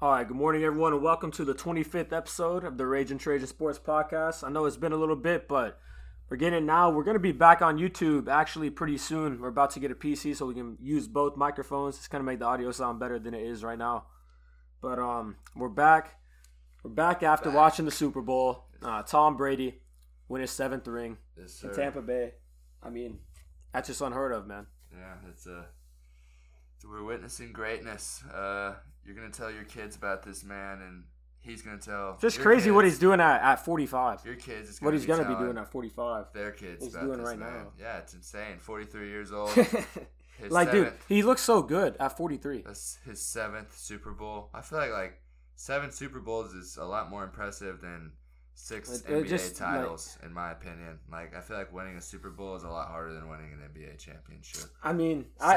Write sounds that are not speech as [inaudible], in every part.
All right, good morning, everyone, and welcome to the 25th episode of the Ragin' Trajan Sports Podcast. I know it's been a little bit, but we're getting it now. We're going to be back on YouTube actually pretty soon. We're about to get a PC so we can use both microphones. It's going to make the audio sound better than it is right now. But um, we're back. We're back after Back. watching the Super Bowl. Uh, Tom Brady win his seventh ring Yes, in. Tampa Bay. I mean, that's just unheard of, man. Yeah, it's a. we're witnessing greatness. Uh, you're gonna tell your kids about this man, and he's gonna tell. Just your crazy what he's doing at, at 45. Your kids is What he's going to be doing at 45. Their kids he's doing right man. now. Yeah, it's insane. 43 years [laughs] old. His like, dude, he looks so good at 43. That's his seventh Super Bowl. I feel like like seven Super Bowls is a lot more impressive than six It- it NBA just, like- titles, in my opinion. Like I feel like winning a Super Bowl is a lot harder than winning an NBA championship. I mean, I,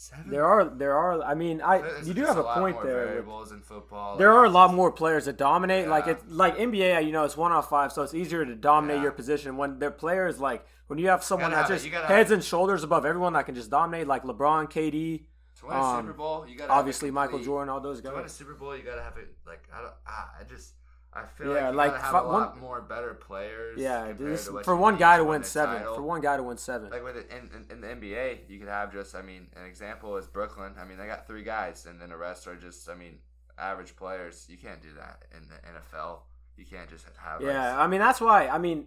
Seven, seven. there are there are. I mean, I There's you do have a lot point there. Variables in football. There like, are a lot more players that dominate. Like Yeah. it, like NBA, you know, it's one off five, so it's easier to dominate Yeah. your position. When their players like when you have someone that's just heads and shoulders above everyone that can just dominate, like LeBron, KD, To win a um, Super Bowl, you gotta obviously Michael Jordan, all those guys. To win a. Super Bowl, you gotta have it. Like I don't. Ah, I just. I feel Yeah, like like, have a lot one- more better players. Yeah, this, for one guy to win seven, title. for one guy to win seven. Like with it in, in, in the NBA, you could have just. I mean, an example is Brooklyn. I mean, they got three guys, and then the rest are just. I mean, average players. You can't do that in the NFL. You can't just have. like, yeah, I mean that's why. I mean,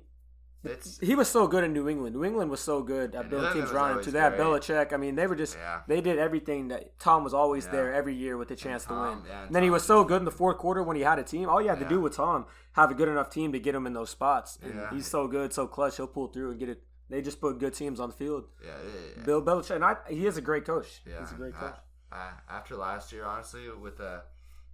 it's he was so good in New England. New England was so good at And building teams around him. To that great. Belichick, I mean, they were just yeah. they did everything that Tom was always Yeah. there every year with the chance to win. Yeah, And then he Tom was was so good in the fourth quarter when he had a team. All you had to do with Tom have a good enough team to get him in those spots. And he's so good, so clutch. He'll pull through and get it. They just put good teams on the field. Yeah. Bill Belichick, and I, he is a great coach. Yeah, he's a great coach. I, after last year, honestly, with uh,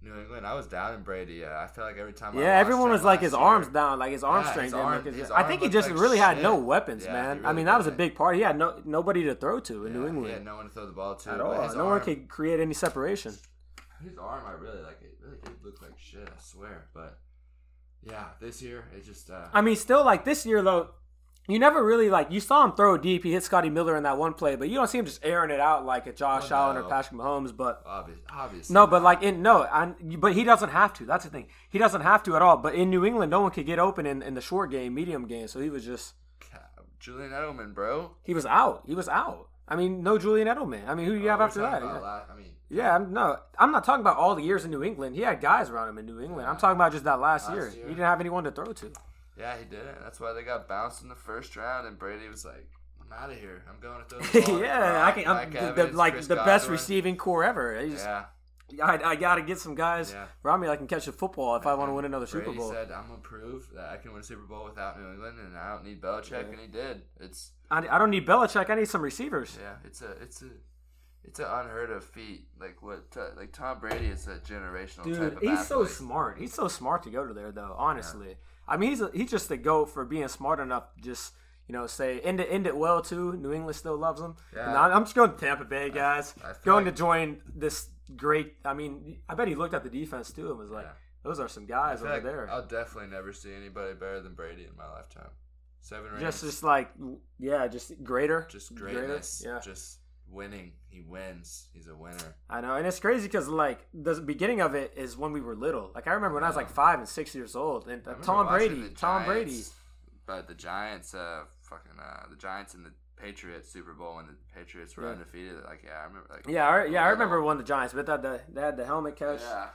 New England, I was down in Brady. Uh, I feel like every time. Yeah, everyone was like his year- arms down, like his arm Yeah, strength. his arm- his- his I think he just like really had no weapons, Yeah, man. he I mean, that was a big part. He had no nobody to throw to in Yeah, New He England had no one to throw the ball to. at all. No arm, one could create any separation. His arm, I really like it. Really did look like shit. I swear. But yeah, this year it just. Uh, I mean, still like this year though, you never really like you saw him throw deep. He hit Scotty Miller in that one play, but you don't see him just airing it out like a Josh Oh, Allen or no. Patrick Mahomes. But obvious, obviously. no, but like in no, I, but he doesn't have to. That's the thing. He doesn't have to at all. But in New England, no one could get open in, in the short game, medium game. So he was just Julian Edelman, bro. he was out. He was out. I mean, no Julian Edelman. I mean, who do you Oh, have after that? la- I mean, Yeah, I'm, no, I'm not talking about all the years in New England. He had guys around him in New England. I'm talking about just that last, Last year. year. He didn't have anyone to throw to. Yeah, he didn't. That's why they got bounced in the first round, and Brady was like, "I'm out of here. I'm going to throw the [laughs] ball." yeah, I can. I'm, the, Evans, like Chris the best receiving core ever. He's- Yeah, I, I got to get some guys Yeah. around me that can catch a football if I want to win another Super Bowl. said, "I'm gonna prove that I can win a Super Bowl without New England, and I don't need Belichick," Yeah. and he did. It's I, I don't need Belichick. I need some receivers. yeah, it's a it's a it's an unheard of feat. Like what uh, like Tom Brady is a generational type Dude, of he's so smart. He's so smart to go to there, though. Honestly, I mean, he's a, he's just the goat for being smart enough. to Just you know, say end it end it well too. New England still loves him. Yeah. And I'm just going to Tampa Bay, guys. I feel going like- to join this great. I mean, I bet he looked at the defense too and was like, Yeah. "Those are some guys over like there." I'll definitely never see anybody better than Brady in my lifetime. Seven rings, just just like yeah, just greater, just greater. greatness, Yeah, just winning. He wins. He's a winner. I know, and it's crazy because like the beginning of it is when we were little. Like I remember when I was like five and six years old, and uh, Tom Brady, Tom Brady. But the Giants, uh, fucking, uh, the Giants and the Patriots Super Bowl when the Patriots were Yeah. undefeated. Like, yeah, I remember. Like, Yeah, I, yeah, I remember when the Giants, but they had the they had the helmet catch. Yeah,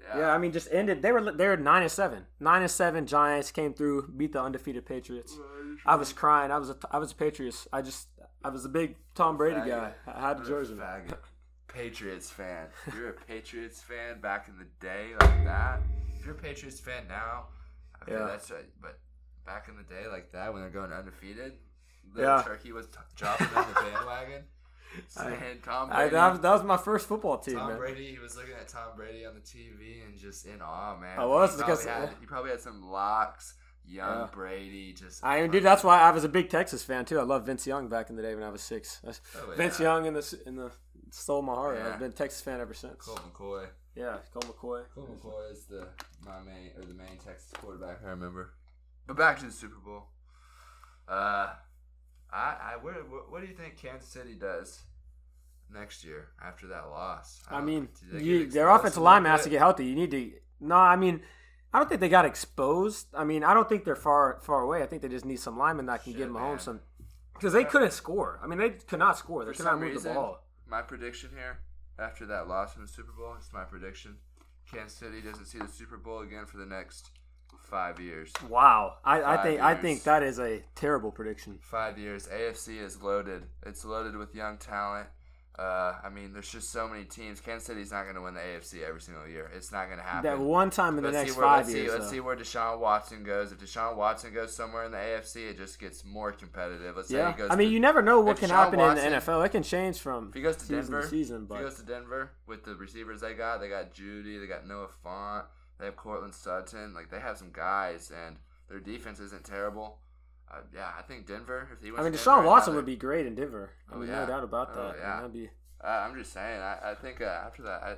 yeah. Yeah, I mean, just ended. They were they were nine and seven. Nine and seven. Giants came through, beat the undefeated Patriots. I was crying. I was a I was a Patriots. I just I was a big Tom Brady guy. I had a jersey. faggot. [laughs] Patriots fan. If you're a Patriots fan back in the day like that, if you're a Patriots fan now, Yeah. that's right. But back in the day like that, when they're going undefeated, the Yeah. turkey was t- jumping on the [laughs] bandwagon. Saying Tom I, Brady. that, was, that was my first football team, Tom man. Brady, he was looking at Tom Brady on the TV and just in awe, man. I was, he because- probably, had, he probably had some locks. Young Yeah. Brady, just I mean, dude, that's why I was a big Texas fan too. I loved Vince Young back in the day when I was six. Oh, Vince yeah. Young in the in the stole my heart. Yeah. I've been a Texas fan ever since. Colt McCoy. Yeah, Colt McCoy. Colt McCoy is the my main or the main Texas quarterback I remember. But back to the Super Bowl. Uh, I I where, what, do you think Kansas City does? next year after that loss? I don't- mean, do they get you, their offensive little has to get healthy. You need to. No, I mean, I don't think they got exposed. I mean, I don't think they're far far away. I think they just need some linemen that can Shit, give Mahomes man. some. Because they couldn't score. I mean, they could not score. They For could not some move reason, the ball. my prediction here after that loss in the Super Bowl, it's my prediction. Kansas City doesn't see the Super Bowl again for the next five years. Wow, I, I think I think that is a terrible prediction. Five years. AFC is loaded. It's loaded with young talent. Uh, I mean, there's just so many teams. Kansas City's not going to win the AFC every single year. It's not going to happen. That one time in the Let's next where, five let's years. See, let's see where Deshaun Watson goes. If Deshaun Watson goes somewhere in the AFC, it just gets more competitive. Let's say yeah, he goes I mean, to, you never know what can Deshaun happen Watson- in the NFL. It can change from if he goes to season Denver, to season. if he goes to Denver with the receivers they got, they got Jeudy, they got Noah Fant, they have Courtland Sutton. Like they have some guys, and their defense isn't terrible. Uh, yeah, I think Denver. If he went I mean, to Deshaun Denver, Watson would be great in Denver. I Oh, mean, yeah. no doubt about Oh, that. I mean, be... uh, I'm just saying. I, I think uh, after that, I,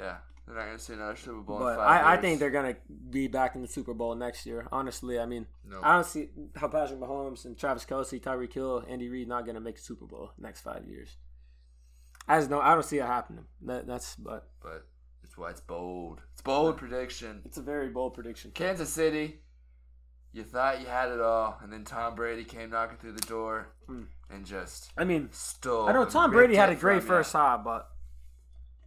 yeah, they're not going to see another Super Bowl in But five I, I think they're gonna be back in the Super Bowl next year. Honestly, I mean, No. I don't see how Patrick Mahomes and Travis Kelce, Tyreek Hill, Andy Reid not gonna make a Super Bowl next five years. I just no, I don't see it happening. That, that's but but it's why it's bold. It's bold prediction. it's a very bold prediction. Kansas City, you thought you had it all, and then Tom Brady came knocking through the door Hmm. and just I mean, stole. I know Tom Brady had a great first half, but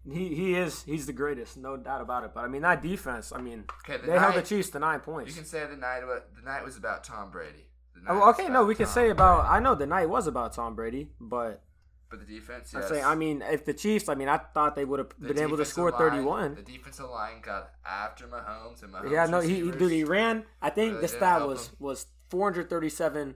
he he is he's the greatest, no doubt about it. But I mean, that defense, I mean, Okay, the they held the night- Chiefs to nine points. You can say the night the night was about Tom Brady. Oh, okay, no, we can say about. Brady. I know the night was about Tom Brady, but but the defense. I say, I mean, if the Chiefs, I mean, I thought they would have The been able to score line- 31. The defensive line got after Mahomes and Mahomes. Yeah, no, he, he dude, he ran. I think the stat was him. was 437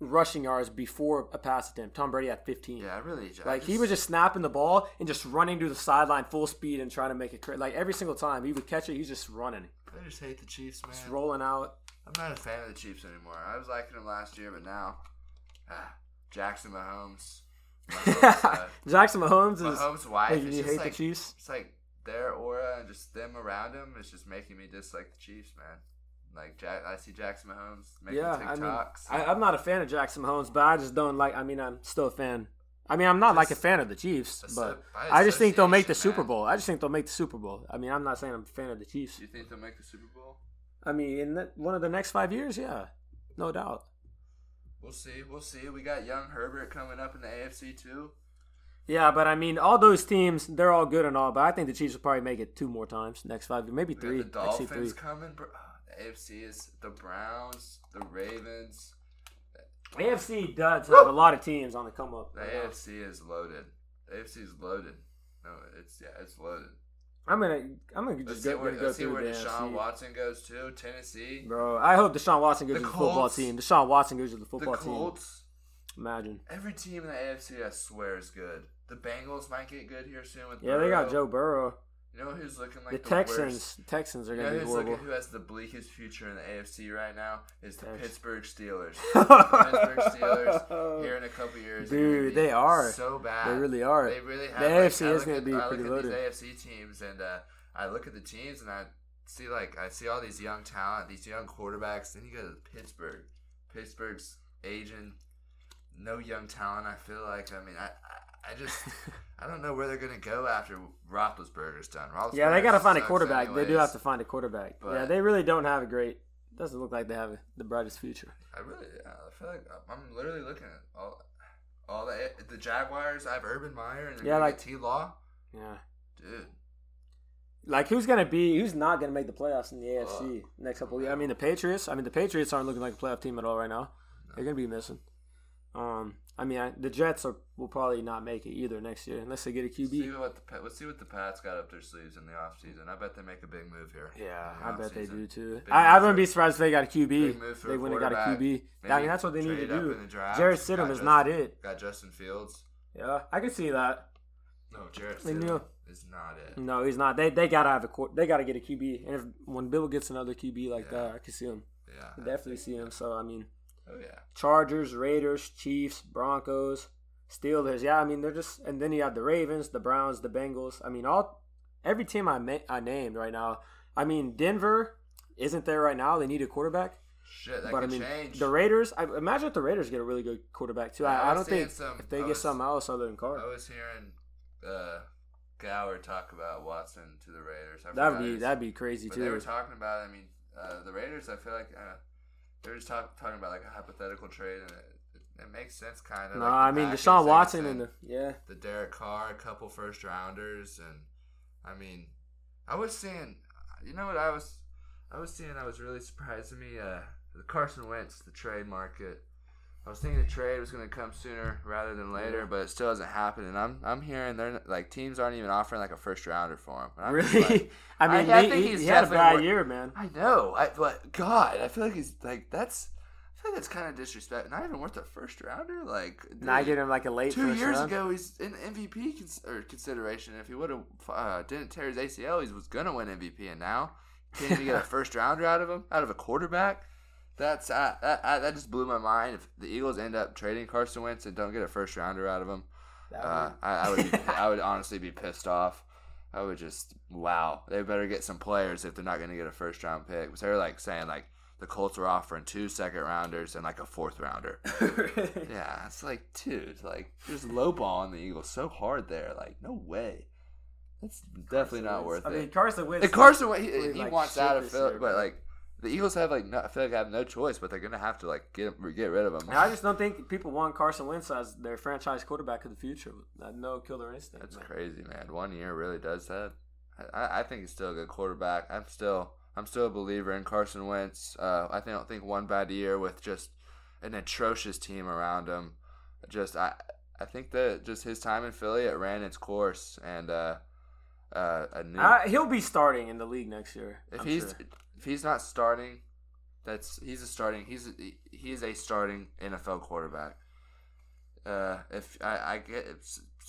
rushing yards before a pass attempt. Tom Brady had 15. Yeah, I really. I Like he was just snapping the ball and just running to the sideline full speed and trying to make it cra- like every single time he would catch it, he's just running, I just hate the Chiefs, man. just rolling out. I'm not a fan of the Chiefs anymore. I was liking them last year, but now, ah, Jackson Mahomes. [laughs] Mahomes, uh, Jackson Mahomes is. Mahomes' wife. Like, you hate like, the Chiefs? It's like their aura and just them around him is just making me dislike the Chiefs, man. Like Jack, I see Jackson Mahomes making Yeah, I mean, TikToks. I, I'm not a fan of Jackson Mahomes, but I just don't like. I mean, I'm still a fan. I mean, I'm not like a fan of the Chiefs, but I just think they'll make the association, Super. Bowl. I just think they'll make the Super Bowl. I mean, I'm not saying I'm a fan of the Chiefs. You think they'll make the Super Bowl? I mean, in the, one of the next five years, yeah, no doubt. We'll see. We'll see. We got young Herbert coming up in the AFC too. Yeah, but I mean, all those teams, they're all good and all, but I think the Chiefs will probably make it two more times next five, maybe We three. the Dolphins three. coming. Bro. The AFC is the Browns, the Ravens. AFC does have a lot of teams on the come up. The AFC is loaded. The AFC is loaded. No, it's yeah, it's loaded. I'm gonna, I'm gonna Let's just see go, where, gonna go let's see through where the Deshaun. Watson goes to. Tennessee. Bro, I hope Deshaun Watson goes The to the football Colts. team. Deshaun Watson goes to the The football team. Colts. Imagine. Every team in the AFC, I swear, is good. The Bengals might get good here soon with. Yeah, they got Joe Burrow. You know who's looking like the the, Texans, Worst? Texans are You gonna know be who's horrible. looking who has the bleakest future in the AFC right now is the Tex- Pittsburgh Steelers. [laughs] Pittsburgh Steelers here in a couple years. Dude, they are. so bad. They really are. They really have. The like, AFC I is gonna at- be I pretty look at loaded. these AFC teams and uh, I look at the teams and I see like I see all these young talent, these young quarterbacks. Then you go to Pittsburgh. Pittsburgh's aging, no young talent. I feel like. I mean, I I, I just. I don't know where they're gonna go after Roethlisberger's done. yeah, they got to find a quarterback. They do have to find a quarterback. But- yeah, they really don't have a great. Doesn't look like they have the brightest future. I really, I feel like I'm- literally looking at all, all the the Jaguars. I have Urban Meyer and Yeah, like- T Law, Yeah. dude. Like who's gonna be? Who's not gonna make the playoffs in the AFC next couple? of Years? I mean, the Patriots. I mean, the Patriots aren't looking like a playoff team at all right now. They're gonna be missing. Um, I mean, I, the Jets are will probably not make it either next year unless they get a See QB. what the let's see what the Pats got up their sleeves in the offseason. I bet they make a big move here. Yeah, I bet they do too. Big I, I wouldn't be surprised if they got a QB. They wouldn't have got a. QB. I mean, that's what they need to do. draft. Jarrett Stidham is Justin- not it. Got Justin Fields. Yeah, I can see that. No, Jarrett Stidham knew. is not it. No, he's not. They they gotta have a quar- they gotta get a QB. And if when Bill gets another QB like Yeah. that, I can see him. Yeah, I definitely see him. So I mean, Oh yeah. Chargers, Raiders, Chiefs, Broncos, Steelers. Yeah, I mean they're just and then you have the Ravens, the Browns, the Bengals. I mean all every team I ma- I named right now. I mean Denver isn't there right now. They need a quarterback. Shit, that but I mean, change. the Raiders. I imagine if the Raiders get a really good quarterback too. I I, I don't think some- if they I get something else other than Carr, I was hearing uh, Gower talk about Watson to the Raiders. I that'd be that'd be crazy But they were talking about. I mean, uh, the Raiders. I feel like uh, they were just talk, talking about like a hypothetical trade, and it, it, it makes sense kind of. No, like I mean Packers, Deshaun Watson and the yeah. the Derek Carr, a couple first rounders, and I mean, I was seeing. You know what I was? I was seeing. I was really surprised to me. Uh, the Carson Wentz, the trade market. I was thinking the trade was going to come sooner rather than later, but it still hasn't happened. And I'm I'm hearing they're like teams aren't even offering like a first rounder for him. And I'm Really? like, [laughs] I mean, I he, think he- he's he had a bad year, man. I know. I but God, I feel like he's like that's. I feel like that's kind of disrespect. Not even worth a first rounder. Like I dude, him like a late two years round. ago, he's in MVP cons- or consideration. If he would have uh, didn't tear his ACL, he was gonna win MVP. And now can't even get a [laughs] first rounder out of him, out of a quarterback. That's I, that, that just blew my mind. If the Eagles end up trading Carson Wentz and don't get a first rounder out of him, uh, I, I would be, [laughs] I would honestly be pissed off. I would just wow. They better get some players if they're not going to get a first round pick. Because they're like saying like the Colts are offering two second rounders and like a fourth rounder. [laughs] Yeah, it's like dude, like just lowballing the Eagles so hard there. Like no way. That's definitely not worth I it. I mean, Carson Wentz. And Carson, he, played he like wants out of Philly, but like the Eagles have like no, I feel like have no choice, but they're gonna have to like get get rid of him. I just don't think people want Carson Wentz as their franchise quarterback of the future. No killer instinct. That's man. crazy, man. One year really does that. I, I think he's still a good quarterback. I'm still I'm still a believer in Carson Wentz. Uh, I don't think one bad year with just an atrocious team around him. Just I I think that just his time in Philly it ran its course and uh, uh, a new Uh, he'll be starting in the league next year. if I'm he's sure. If he's not starting, that's he's a starting he's a, a starting NFL quarterback. Uh, if I, I get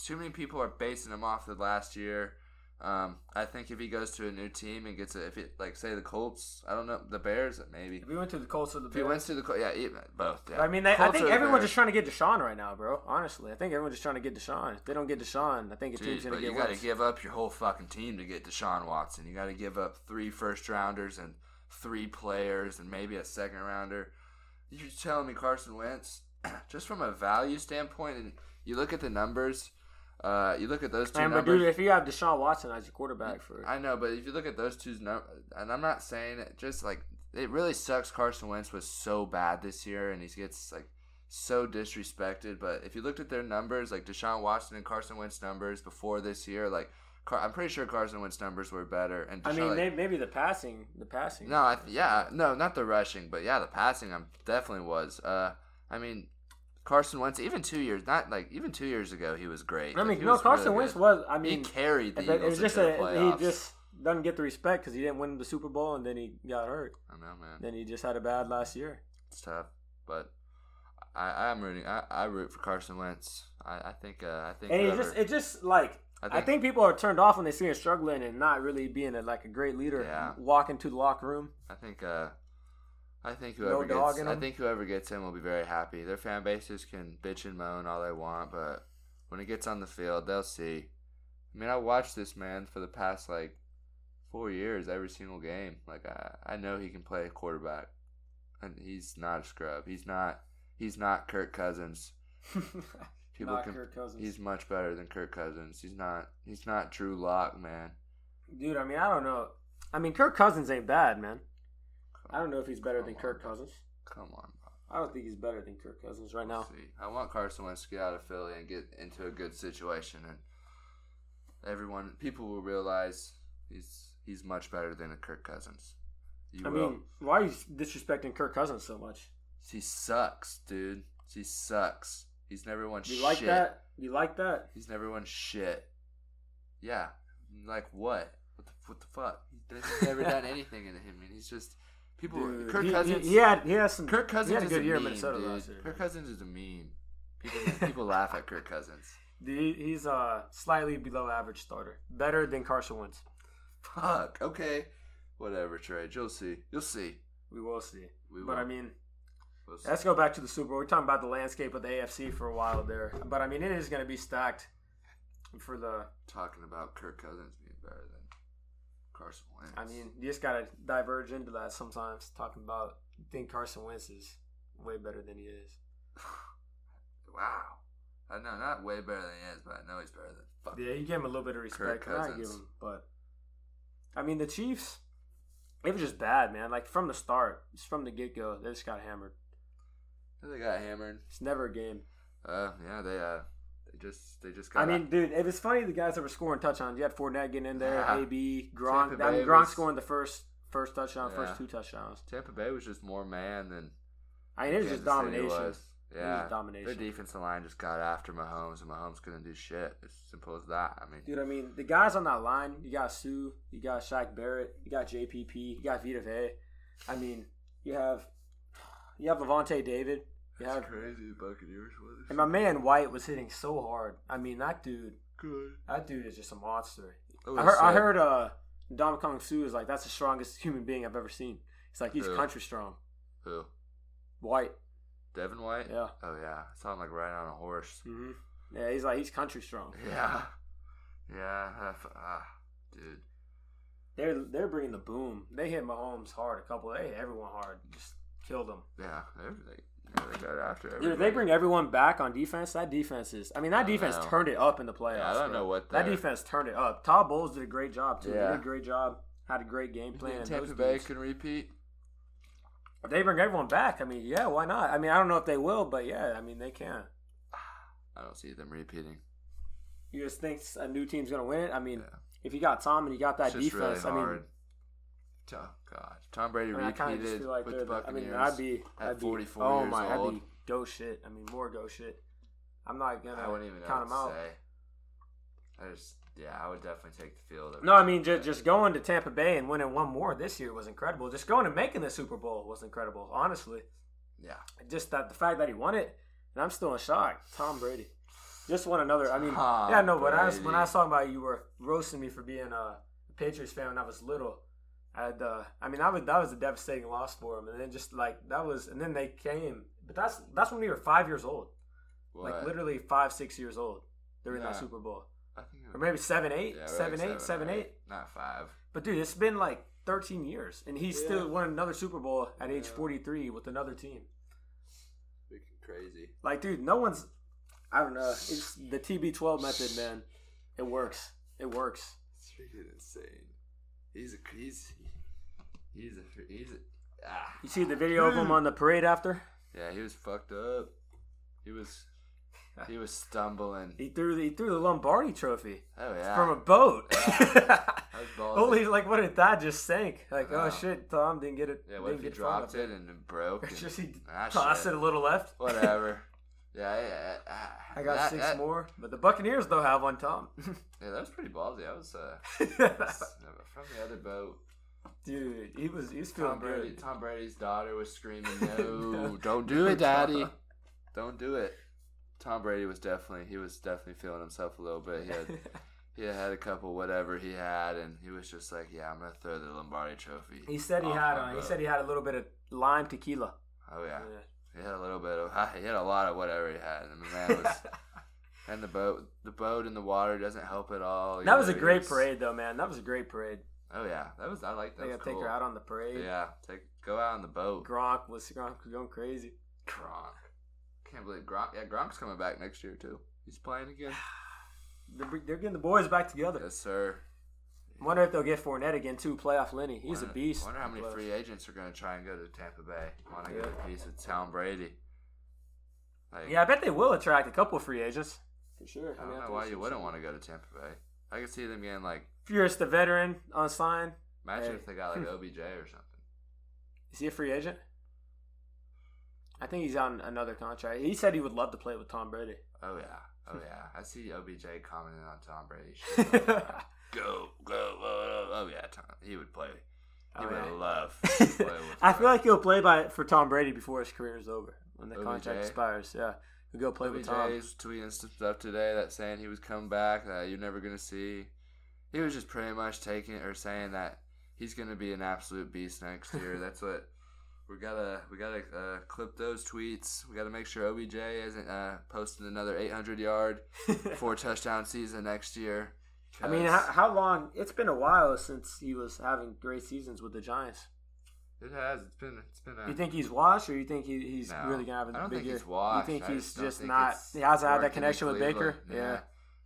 too many people are basing him off the last year. Um, I think if he goes to a new team and gets a, if it like say the Colts, I don't know the Bears maybe. if he went to the Colts or the If he went to the Col- yeah both. Yeah. I mean, they, I think everyone's just trying to get Deshaun right now, bro. Honestly, I think everyone's just trying to get Deshaun. If they don't get Deshaun, I think a Dude, team's gonna but get you got to give up your whole fucking team to get Deshaun Watson. You got to give up three first rounders and three players and maybe a second rounder. You're telling me Carson Wentz, [clears throat] just from a value standpoint, and you look at the numbers, uh, you look at those two Man, but numbers. dude, if you have Deshaun Watson as your quarterback for, I know, but if you look at those two numbers, and I'm not saying it, just like it really sucks. Carson Wentz was so bad this year, and he gets like so disrespected. But if you looked at their numbers, like Deshaun Watson and Carson Wentz numbers before this year, like Car- I'm pretty sure Carson Wentz numbers were better. And I mean, like, maybe, maybe the passing, the passing. no, I th- yeah, no, not the rushing, but yeah, the passing. I'm definitely was. Uh, I mean. Carson Wentz, even two years, not like even two years ago, he was great. I mean, he no, Carson really Wentz was. I mean, he carried the it, it Eagles was just a, he just doesn't get the respect because he didn't win the Super Bowl and then he got hurt. I know, man. Then he just had a bad last year. It's tough, but I I'm rooting. I, I root for Carson Wentz. I, I think. Uh, I think. And it just, it just like I think, people are turned off when they see him struggling and not really being a, like a great leader. Yeah. Walking to the locker room. I think. Uh, I think No whoever dog gets. I him? think whoever gets him will be very happy. Their fan bases can bitch and moan all they want, but when it gets on the field, they'll see. I mean, I watched this man for the past like four years, every single game. Like I, I know he can play quarterback, and he's not a scrub. He's not. He's not Kirk Cousins. [laughs] People Not can. Kirk Cousins. He's much better than Kirk Cousins. He's not. He's not Drew Lock, man. Dude, I mean, I don't know. I mean, Kirk Cousins ain't bad, man. I don't know if he's better than Kirk. Cousins. Come on. Bob. I don't think he's better than Kirk Cousins right now. See, I want Carson Wentz to get out of Philly and get into a good situation, and everyone, people will realize he's he's much better than a Kirk Cousins. You I will. mean, why are you disrespecting Kirk Cousins so much? he sucks, dude. He sucks. He's never won You shit. like that? You like that? He's never won shit. Yeah, like what? What the what the fuck? He's never done [laughs] anything in him, and he's just people. Dude, Kirk he, Cousins. He, he had he has some. Kirk Cousins he had a good a year in Minnesota dude. last year. Kirk Cousins is a meme. People, people laugh at Kirk Cousins. [laughs] Dude, he's a slightly below average starter. Better than Carson Wentz. Fuck. Okay. Whatever, Trey. You'll see. You'll see. We will see. We But. I mean, We'll let's go back to the Super Bowl. We're talking about the landscape of the AFC for a while there. But I mean, it is going to be stacked for the. talking about Kirk Cousins being better than Carson Wentz. I mean, you just got to diverge into that sometimes, talking about think Carson Wentz is way better than he is. [sighs] wow. I know, not way better than he is, but I know he's better than fuck. Yeah, you give him a little bit of respect. I give him, but I mean the Chiefs. It was just bad, man. Like from the start, just from the get go, they just got hammered. They got hammered. It's never a game. Uh, yeah, they uh, they just they just got. I mean, dude, it was funny the guys that were scoring touchdowns. You had Fournette getting in there, Yeah. AB, Gronk. I mean, Gronk was- scoring the first first touchdown, Yeah. first two touchdowns. Tampa Bay was just more man than I mean, it was just Kansas City domination. was. It was Yeah, domination. their defensive line just got after Mahomes, and Mahomes couldn't do shit. It's simple as that. I mean, Dude, I mean, the guys on that line, you got Suh, you got Shaq Barrett, you got JPP, you got Vita Vea. I mean, you have you have Lavonte David. Have crazy. The Buccaneers was and my man White was hitting so hard. I mean, that dude, good. that dude is just a monster. Oh, I heard, I heard uh Ndamukong Suh is like that's the strongest human being I've ever seen. He's like he's Who? country strong. who White, Devin White. yeah, Oh yeah, him like riding on a horse. Mm-hmm. yeah. He's like he's country strong. [laughs] Yeah, yeah, ah, dude. They're they're bringing the boom. They hit Mahomes hard a couple. They hit everyone hard. Just killed them. Yeah, they yeah, they after everybody. if they bring everyone back on defense, that defense is. I mean, that I defense know. turned it up in the playoffs. Yeah, I don't know what that defense turned it up. Todd Bowles did a great job too. He did a great job. Had a great game plan. and Tampa those Bay dudes- can repeat. If they bring everyone back, I mean, yeah, why not? I mean, I don't know if they will, but yeah, I mean, they can. [sighs] I don't see them repeating. You just think a new team's gonna win it? I mean, Yeah. if you got Tom and you got that defense, really I mean. Oh God, Tom Brady I, mean, I kind of just repeated like with the The, I Buccaneers. mean, I'd be at I'd be, 44 Oh years my, old. I'd be go shit. I mean, more go shit. I'm not gonna I wouldn't even know count what them to out. say. I just, yeah, I would definitely take the field. No, I mean just just going to Tampa Bay and winning one more this year was incredible. Just going and making the Super Bowl was incredible. Honestly, yeah. just that the fact that he won it, and I'm still in shock. Tom Brady just won another. I mean, Tom yeah, no, but I was, when I was talking about you were roasting me for being a Patriots fan when I was little. I had, uh, I mean, that was that was a devastating loss for him, and then just like that was, and then they came. But that's that's when we were five years old, like literally five six years old during that Super Bowl, I think or maybe seven eight, yeah, seven like eight, seven or eight. Not five. But dude, it's been like 13 years, and he Yeah. still won another Super Bowl at age 43 with another team. Freaking crazy. Like, dude, no one's. I don't know. It's the TB12 method, man. It works. It works. It's freaking insane. He's a he's he's a he's a ah. You see the video of him on the parade after? Yeah, he was fucked up. He was he was stumbling. He threw the, he threw the Lombardi Trophy Oh yeah. from a boat. [laughs] Was. Holy, like, what did that just sank? Like, oh shit, Tom didn't get it. yeah, what didn't if he get dropped it and it broke? [laughs] Or and- just he Ah, tossed shit. it a little left. [laughs] Whatever. Yeah, yeah, yeah. I got That- six that- more, but the Buccaneers though have one, Tom. [laughs] Yeah, that was pretty ballsy. I was uh, [laughs] from the other boat. Dude, he was he was feeling Tom Brady, good. Tom Brady's daughter was screaming, [laughs] "No, don't do it, Daddy! Don't do it." Tom Brady was definitely he was definitely feeling himself a little bit. He had he had a couple whatever he had, and he was just like, "Yeah, I'm gonna throw the Lombardi Trophy." He said he had. Uh, he said he had a little bit of lime tequila. "Oh yeah, Yeah. He had a little bit of [laughs] he had a lot of whatever he had." And the man was [laughs] and the boat the boat in the water doesn't help at all. that was a either. He great parade, though, man. That was a great parade. Oh yeah, that was I like that. Was gotta take her out on the parade. Yeah, take go out on the boat. Gronk was Gronk was going crazy. Gronk. Can't believe Gronk. Yeah, Gronk's coming back next year too. He's playing again. [sighs] They're, they're getting the boys back together. yes, sir. Wonder if they'll get Fournette again too. Playoff Lenny, he's a Wonder- beast. Wonder how many Playoffs. free agents are going to try and go to Tampa Bay. Want to get a piece of Tom Brady? Like, Yeah, I bet they will attract a couple of free agents for sure. I don't know why you wouldn't want to go to Tampa Bay. I could see them getting like. If you're a veteran on sign, Imagine Hey. if they got like [laughs] OBJ or something. is he a free agent? I think he's on another contract. He said he would love to play with Tom Brady. Oh yeah, oh yeah. I see OBJ commenting on Tom Brady. [laughs] go, go, oh, oh, yeah, Tom. He would play. He Oh, would love. to [laughs] play with I feel like he'll play by for Tom Brady before his career is over when the OBJ? contract expires. Yeah, he'll go play with Tom. OBJ's tweeting some stuff today that saying he was coming back that you're never gonna see. He was just pretty much taking or saying that he's gonna be an absolute beast next year. [laughs] That's what we gotta we gotta uh, clip those tweets. We gotta make sure OBJ isn't uh, posting another 800 yard [laughs] four touchdown season next year. I mean, how, how long? It's been a while since he was having great seasons with the Giants. It has. It's been. It's been. A, You think he's washed, or you think he, he's No, really gonna have a I don't big think year? he's washed. You think I he's just just think not? He hasn't had that connection with Baker. Cleveland. Yeah.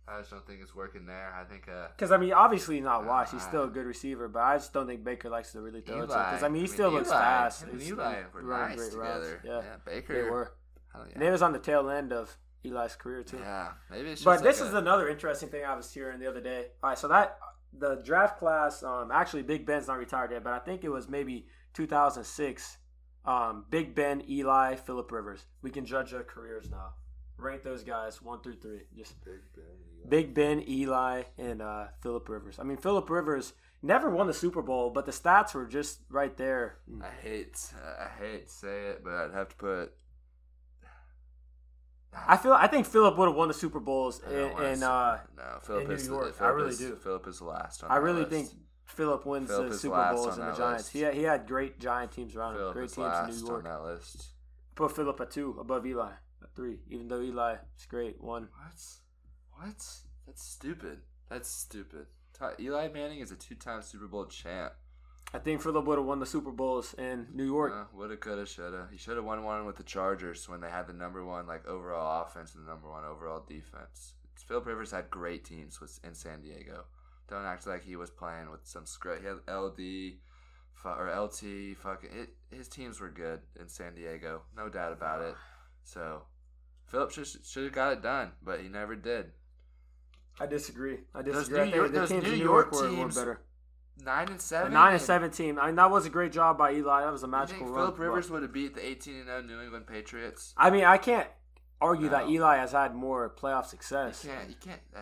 I just don't think it's working there. I think. Uh, Because I mean, obviously he's not washed. He's still a good receiver, but I just don't think Baker likes to really throw it. Eli. Because I mean, he I still mean, looks Eli, fast. him and Eli were nice together. Yeah, Yeah, Baker. they were. hell And it yeah. was on the tail end of Eli's career too. yeah, maybe it's just But this like is another interesting thing I was hearing the other day. All right, so that the draft class, um, actually Big Ben's not retired yet, but I think it was maybe 2006. Um, Big Ben, Eli, Philip Rivers. We can judge their careers now. Rank those guys one through three. Just Big Ben, Eli, and uh, Philip Rivers. I mean, Philip Rivers never won the Super Bowl, but the stats were just right there. I hate. I hate to say it, but I'd have to put. I feel. I think Philip would have won the Super Bowls, in, in uh, no, Philip New is. York. I really is, do. Philip is the last. On I really list. think Philip wins the Super Bowls on and the Giants. list. He had, he had great Giant teams around him, great teams in New on York. that list. Put Philip at two above Eli at three, even though Eli is great. One. What? What? That's stupid. That's stupid. Eli Manning is a two-time Super Bowl champ. I think Philip would have won the Super Bowls in New York. Uh, woulda, coulda, shoulda. He should have won one with the Chargers when they had the number one like overall offense and the number one overall defense. Philip Rivers had great teams with, in San Diego. Don't act like he was playing with some scrub. He had LD or LT. Fucking it, his teams were good in San Diego, no doubt about it. So Philip should should have got it done, but he never did. I disagree. I Those disagree. I New York- the those teams New in New York York were, were teams better. Nine and The seven. nine and seven team. I mean, that was a great job by Eli. That was a You magical run. Philip Rivers would have beat the eighteen and zero New England Patriots? I mean, I can't argue that Eli has had more playoff You success. can't. You can't. Nah,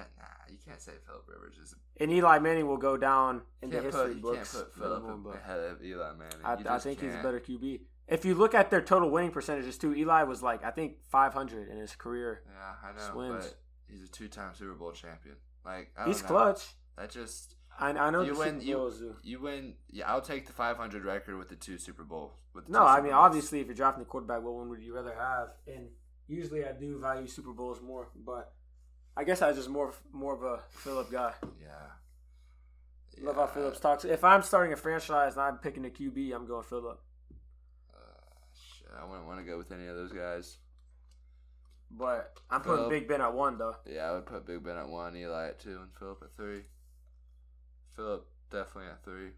you can't say Philip Rivers is. And Eli Manning will go down in the history put. You can't books. put no Philip ahead of Eli Manning. I, You I think he's a better QB. If you look at their total winning percentages too, Eli was like I think 500 in his career. Yeah, I know, but he's a two-time Super Bowl champion. Like I He's know. clutch. That just I, I know you win. You, you win. Yeah, I'll take the 500 record with the two Super Bowls. With the No, I mean obviously if you're drafting a quarterback, what one would you rather have? And usually I do value Super Bowls more, but I guess I was just more more of a Philip guy. Yeah. Love how Phillips talks. If I'm starting a franchise and I'm picking a QB, I'm going Philip. Uh, shit, I wouldn't want to go with any of those guys. But I'm putting Big Ben at one though. Yeah, I would put Big Ben at one, Eli at two, and Philip at three. Philip definitely at three.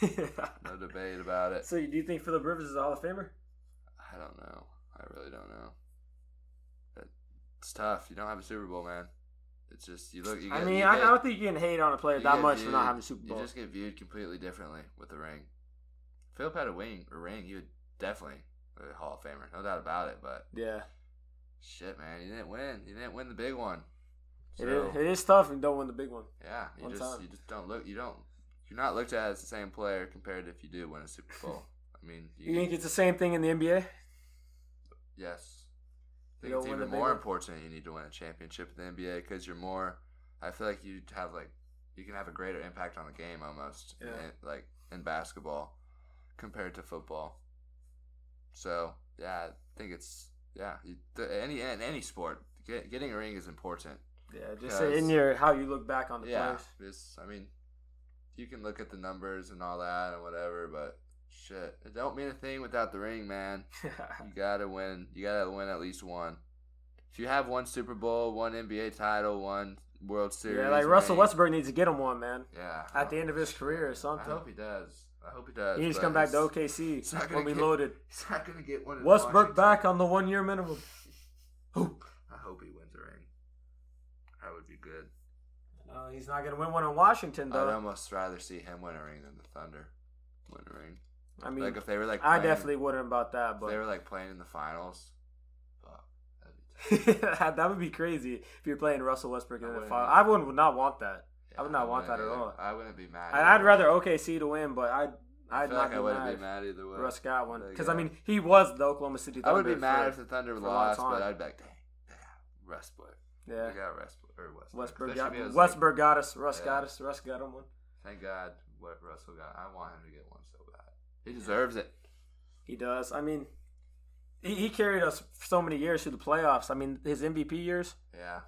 [laughs] No debate about it. so do you think Philip Rivers is a Hall of Famer? I don't know. I really don't know. It's tough. You don't have a Super Bowl, man. It's just you look. You get, I mean, get- I don't think you can hate on a player that much for not having a Super Bowl. You just get viewed completely differently with the ring. Philip had a wing, a ring. you would definitely a Hall of Famer, no doubt about it. But yeah, shit, man, you didn't win. You didn't win the big one. It So, is, it is tough and don't win the big one. Yeah, you One just time. you just don't look. You don't. You're not looked at as the same player compared to if you do win a Super Bowl. [laughs] I mean, You think it's the same thing in the NBA? Yes. I think it's even more one? important you need to win a championship in the NBA because you're more. I feel like you have like you can have a greater impact on the game almost, Yeah. in, like in basketball compared to football. So yeah, I think it's yeah. You, the, any in any sport, get, getting a ring is important. Yeah, just say in your how you look back on the Yeah, I mean, you can look at the numbers and all that and whatever, but shit, it don't mean a thing without the ring, man. [laughs] You gotta win. You gotta win at least one. If you have one Super Bowl, one NBA title, one World Series, yeah, like Russell ring, Westbrook needs to get him one, man. Yeah. At the end of his career or something. I hope he does. I hope he does. He needs to come back to OKC [laughs] he's not gonna when we loaded. He's not gonna get one. Westbrook Washington. back on the one year minimum. [laughs] I hope he wins a ring. That would be good. Uh, he's not gonna win one in Washington though. I'd almost rather see him win a ring than the Thunder win a ring. I mean, like if they were like, I definitely wouldn't about that, If but they were like playing in the finals, fuck, that'd be [laughs] that would be crazy if you're playing Russell Westbrook I in the wouldn't final. I would not want that. I would Yeah, not want wouldn't that at all. I wouldn't be mad. I- I'd either rather. OKC to win, but I'd I I'd not like be I wouldn't mad be mad either way. Russ got one because. I mean he was the Oklahoma City. Thunder I would be mad for- if the Thunder for a long lost, but. I'd be like, dang, yeah, Westbrook. Yeah. We got Westbrook or Westbrook. Westbrook got he Westbrook got us. Russ Yeah. got us. Russ got him one. Thank God what Russell got. I want him to get one so bad. He deserves it. He does. I mean, he, he carried us so many years through the playoffs. I mean, his MVP years Yeah.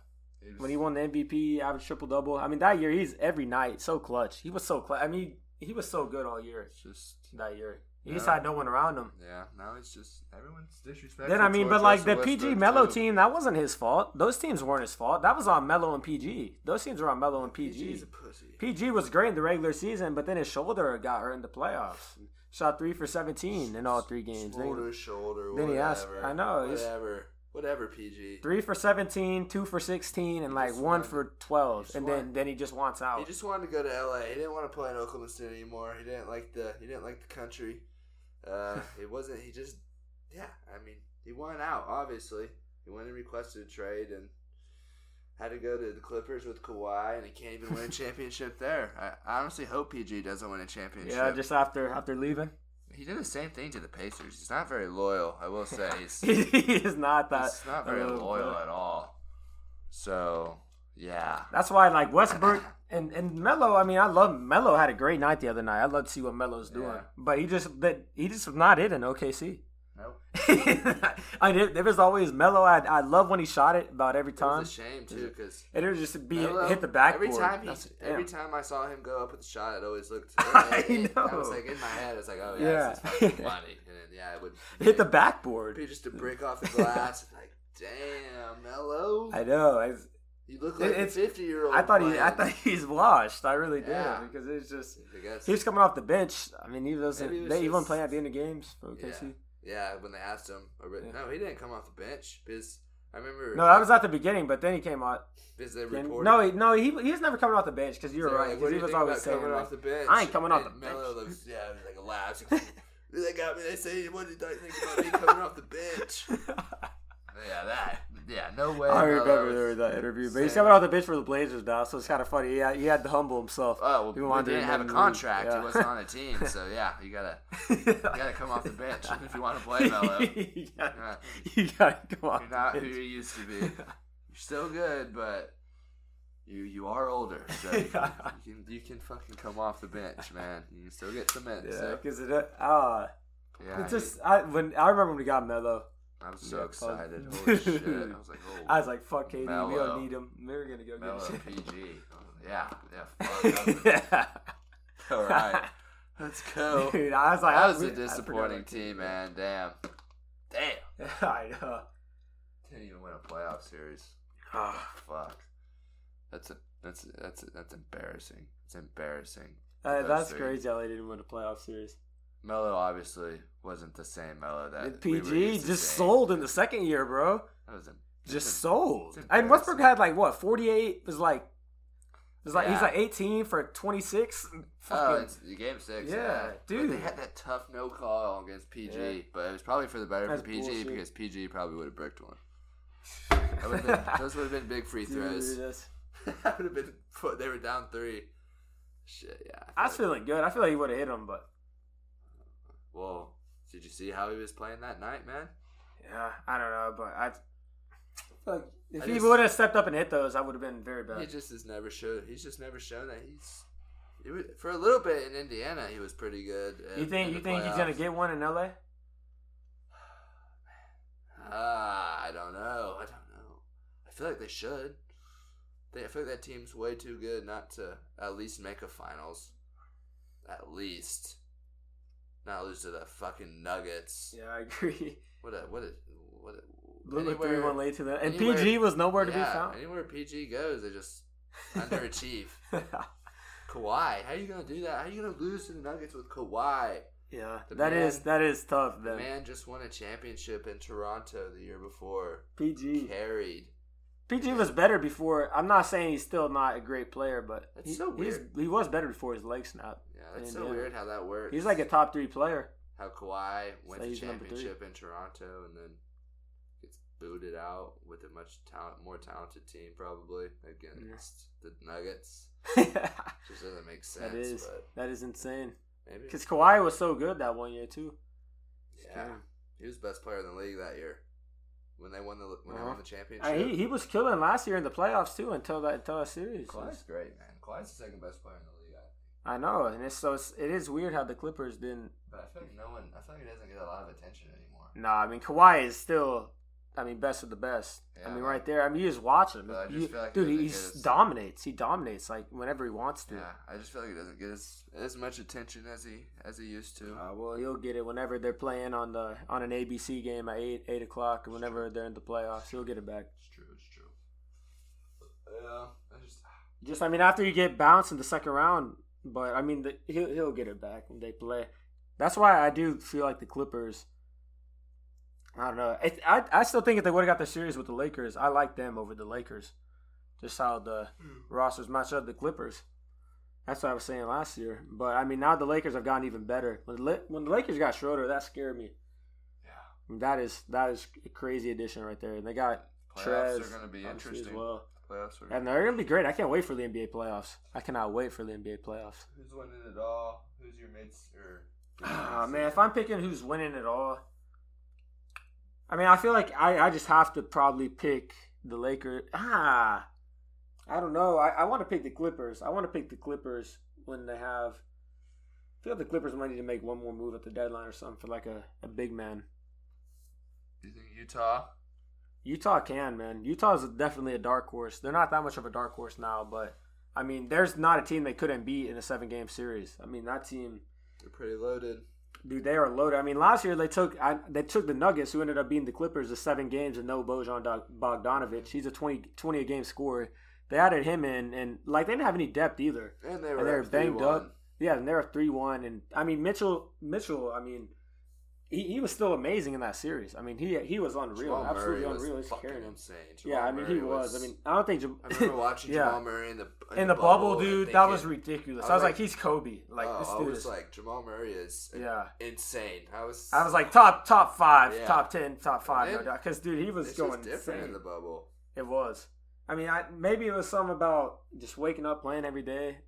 He was- when he won the MVP, average triple double. I mean, that year he's every night so clutch. He was so clutch. I mean, he was so good all year It's just that year. He just had no one around him. Yeah, now it's just everyone's disrespectful. Then I mean, but like the PG Melo team, that wasn't his fault. Those teams weren't his fault. That was on Melo and PG. Those teams were on Melo and PG. PG's a pussy. PG was great in the regular season, but then his shoulder got hurt in the playoffs. Shot three for seventeen in all three games. Then- Shoulder, shoulder, then he asked- whatever. I know, Whatever. Whatever, PG. Three for seventeen, two for sixteen, and like one wanted- for twelve, and then wanted- then he just wants out. He just wanted to go to LA. He didn't want to play in Oklahoma City anymore. He didn't like the he didn't like the country. Uh, it wasn't he just yeah, I mean, he wanted out, obviously. He went and requested a trade and had to go to the Clippers with Kawhi and he can't even win a [laughs] championship there. I, honestly hope PG doesn't win a championship. yeah, just after after leaving, he did the same thing to the Pacers. He's not very loyal, I will say. [laughs] He's he is not that. He's not very loyal at all. So, yeah. That's why like Westbrook [laughs] and and Melo. I mean, I love Melo. Had a great night the other night. I'd love to see what Melo's doing, Yeah. but he just that he just was not it in OKC. Nope. [laughs] I mean, there was always Melo. I I love when he shot it about every It time. was a shame, too, because. It would just be hit the backboard. Every time he, That's- every damn. time I saw him go up with the shot, it always looked. [laughs] I know. I was like in my head, I was like, oh yeah, Yeah. this is fucking [laughs] funny. And then, yeah, it would hit the backboard. be just a brick off the glass. like, damn, Melo, I know. I, you look like it's- a fifty year old. I thought he I thought [laughs] he's washed. I really did because it's just he was coming off the bench. I mean, he wasn't. Was they, he wasn't playing at the end of games for OKC. yeah, when they asked him, Yeah. no, he didn't come off the bench because I remember. No, that was at the beginning, but then he came out. because they reported. no, he, no, he he was never coming off the bench because you're They're right. like, he was always saying, coming like, off the bench. I ain't coming off the Melo bench. looks, yeah, like a laughs. they got me. They say, what did I think about me coming off the bench? Yeah, that. Yeah, no way. I remember was that interview, but he's coming off the bench for the Blazers now, so it's kind of funny. He had, he had to humble himself. Oh, He well, wanted he to didn't have a contract. yeah. He wasn't on a [laughs] team, so yeah, you gotta you gotta come off the bench if you want to play Melo. [laughs] you, gotta, Yeah. you gotta come off. You're not who you used to be. [laughs] You're still good, but you you are older, so you can, you can you can fucking come off the bench, man. You can still get some minutes. Yeah, so, because it, uh, yeah, it's just I when I remember when we got Melo, I was so Yeah, excited. Holy shit! I was like, [laughs] oh, I was like, "Fuck KD, we don't need him. We're gonna go Melo get PG. Oh, [laughs] yeah, yeah. Was- [laughs] All right, let's go. Dude, I was like, That I- was we- a disappointing team, man. Damn. Damn. I know. Didn't even win a playoff series. Ah, Fuck. That's a that's that's that's embarrassing. It's embarrassing. Uh, that's three. crazy how they didn't win a playoff series. Melo obviously wasn't the same Melo that we PG used just sold in the second year, bro. That was em- Just sold. And Westbrook had like what, forty eight? Was like, was like he's like eighteen for twenty six. [laughs] Oh, game six. Yeah, Yeah, But dude. they had that tough no call against PG, Yeah. but it was probably for the better That's for PG bullshit. because PG probably would have bricked one. [laughs] Been, those would have been big free throws. [laughs] that would have been. They were down three. Shit, yeah. I was feel feeling good. I feel like he would have hit him, but Well, did you see how he was playing that night, man? yeah, I don't know. But I, like, if I he would have stepped up and hit those, I would have been very bad. He just has never showed. He's just never shown that he's. He was, for a little bit in Indiana, he was pretty good. in- you think you think he's gonna get one in LA? Ah, I don't know. I don't know. I feel like they should. They, I feel like that team's way too good not to at least make a finals. At least. Not lose to the fucking Nuggets. Yeah, I agree. [laughs] What a what a what a Blew three one lead to that, and anywhere- PG was nowhere to yeah, be found. Anywhere PG goes, they just [laughs] underachieve. [laughs] Kawhi, how are you gonna do that? How are you gonna lose to the Nuggets with Kawhi? yeah, The that is man- that is tough. The man just won a championship in Toronto the year before. PG Carried. PG was better before. I'm not saying he's still not a great player, but he, so weird. he was better before his leg snapped. Yeah, that's in so Indiana. weird how that works. He's like a top three player. how Kawhi went So to he's number three. championship in Toronto and then gets booted out with a much talent, more talented team probably against the Nuggets. [laughs] Just doesn't make sense. is but that is insane. maybe Because Kawhi was so good that one year too. yeah, he was best player in the league that year when they won the when they Uh-huh. won the championship. I, he he was killing last year in the playoffs too until that until that series. Kawhi's great, man. Kawhi's the second best player in the league. I know, and it's so it's, it is weird how the Clippers didn't. But I feel like no one. I feel like he doesn't get a lot of attention anymore. Nah, I mean Kawhi is still. I mean, best of the best. I mean, man. right there. I mean, you just watch him, But I just You- feel like dude. He his- dominates. He dominates like whenever he wants to. Yeah, I just feel like he doesn't get as, as much attention as he as he used to. Uh, well, he'll get it whenever they're playing on the on an ABC game at eight eight o'clock, or whenever they're in the playoffs. He'll get it back. It's true. It's true. Yeah, I just [sighs] Just, I mean, after you get bounced in the second round, but I mean, the, he'll he'll get it back when they play. That's why I do feel like the Clippers. I don't know. It, I I still think if they would have got the series with the Lakers, I like them over the Lakers. Just how the hmm. rosters match up the Clippers. That's what I was saying last year. But I mean, now the Lakers have gotten even better. When the, when the Lakers got Schroeder, that scared me. yeah. That is that is a crazy addition right there. And they got Playoffs Trez are gonna be interesting. as well. Playoffs are. And they're gonna be great. I can't wait for the NBA playoffs. I cannot wait for the NBA playoffs. Who's winning it all? Who's your mates or? Ah man, if I'm picking who's winning it all, I mean, I feel like I, I just have to probably pick the Lakers. Ah, I don't know. I, I want to pick the Clippers. I want to pick the Clippers when they have. I feel the Clippers might need to make one more move at the deadline or something for like a, a big man. Do you think Utah? Utah can, man. Utah is definitely a dark horse. They're not that much of a dark horse now, but I mean, there's not a team they couldn't beat in a seven game series. I mean, that team, They're pretty loaded. dude, they are loaded. I mean, last year they took I, they took the Nuggets, who ended up beating the Clippers, the seven games and no Bojan Bogdanovich. He's a 20, 20 a game scorer. They added him in, and like they didn't have any depth either. And they were, And they're up banged 3-1. up. Yeah, and they're three one, and I mean Mitchell, Mitchell. I mean, he, he was still amazing in that series. I mean, he he was unreal, Jamal absolutely Murray was unreal. He's fucking carrying him. insane. Yeah, I mean Murray he was. I mean, I don't think. Jam- I remember [laughs] watching Yeah. Jamal Murray in the in the bubble, and dude. That was ridiculous. I I was was like, like- he's Kobe. Like oh, this I dude was is. like Jamal Murray is yeah, insane. I was I was like top top five, Yeah. top ten, top five, no doubt. Because dude, he was going was different insane. in the bubble. It was. I mean, I maybe it was something about just waking up, playing every day,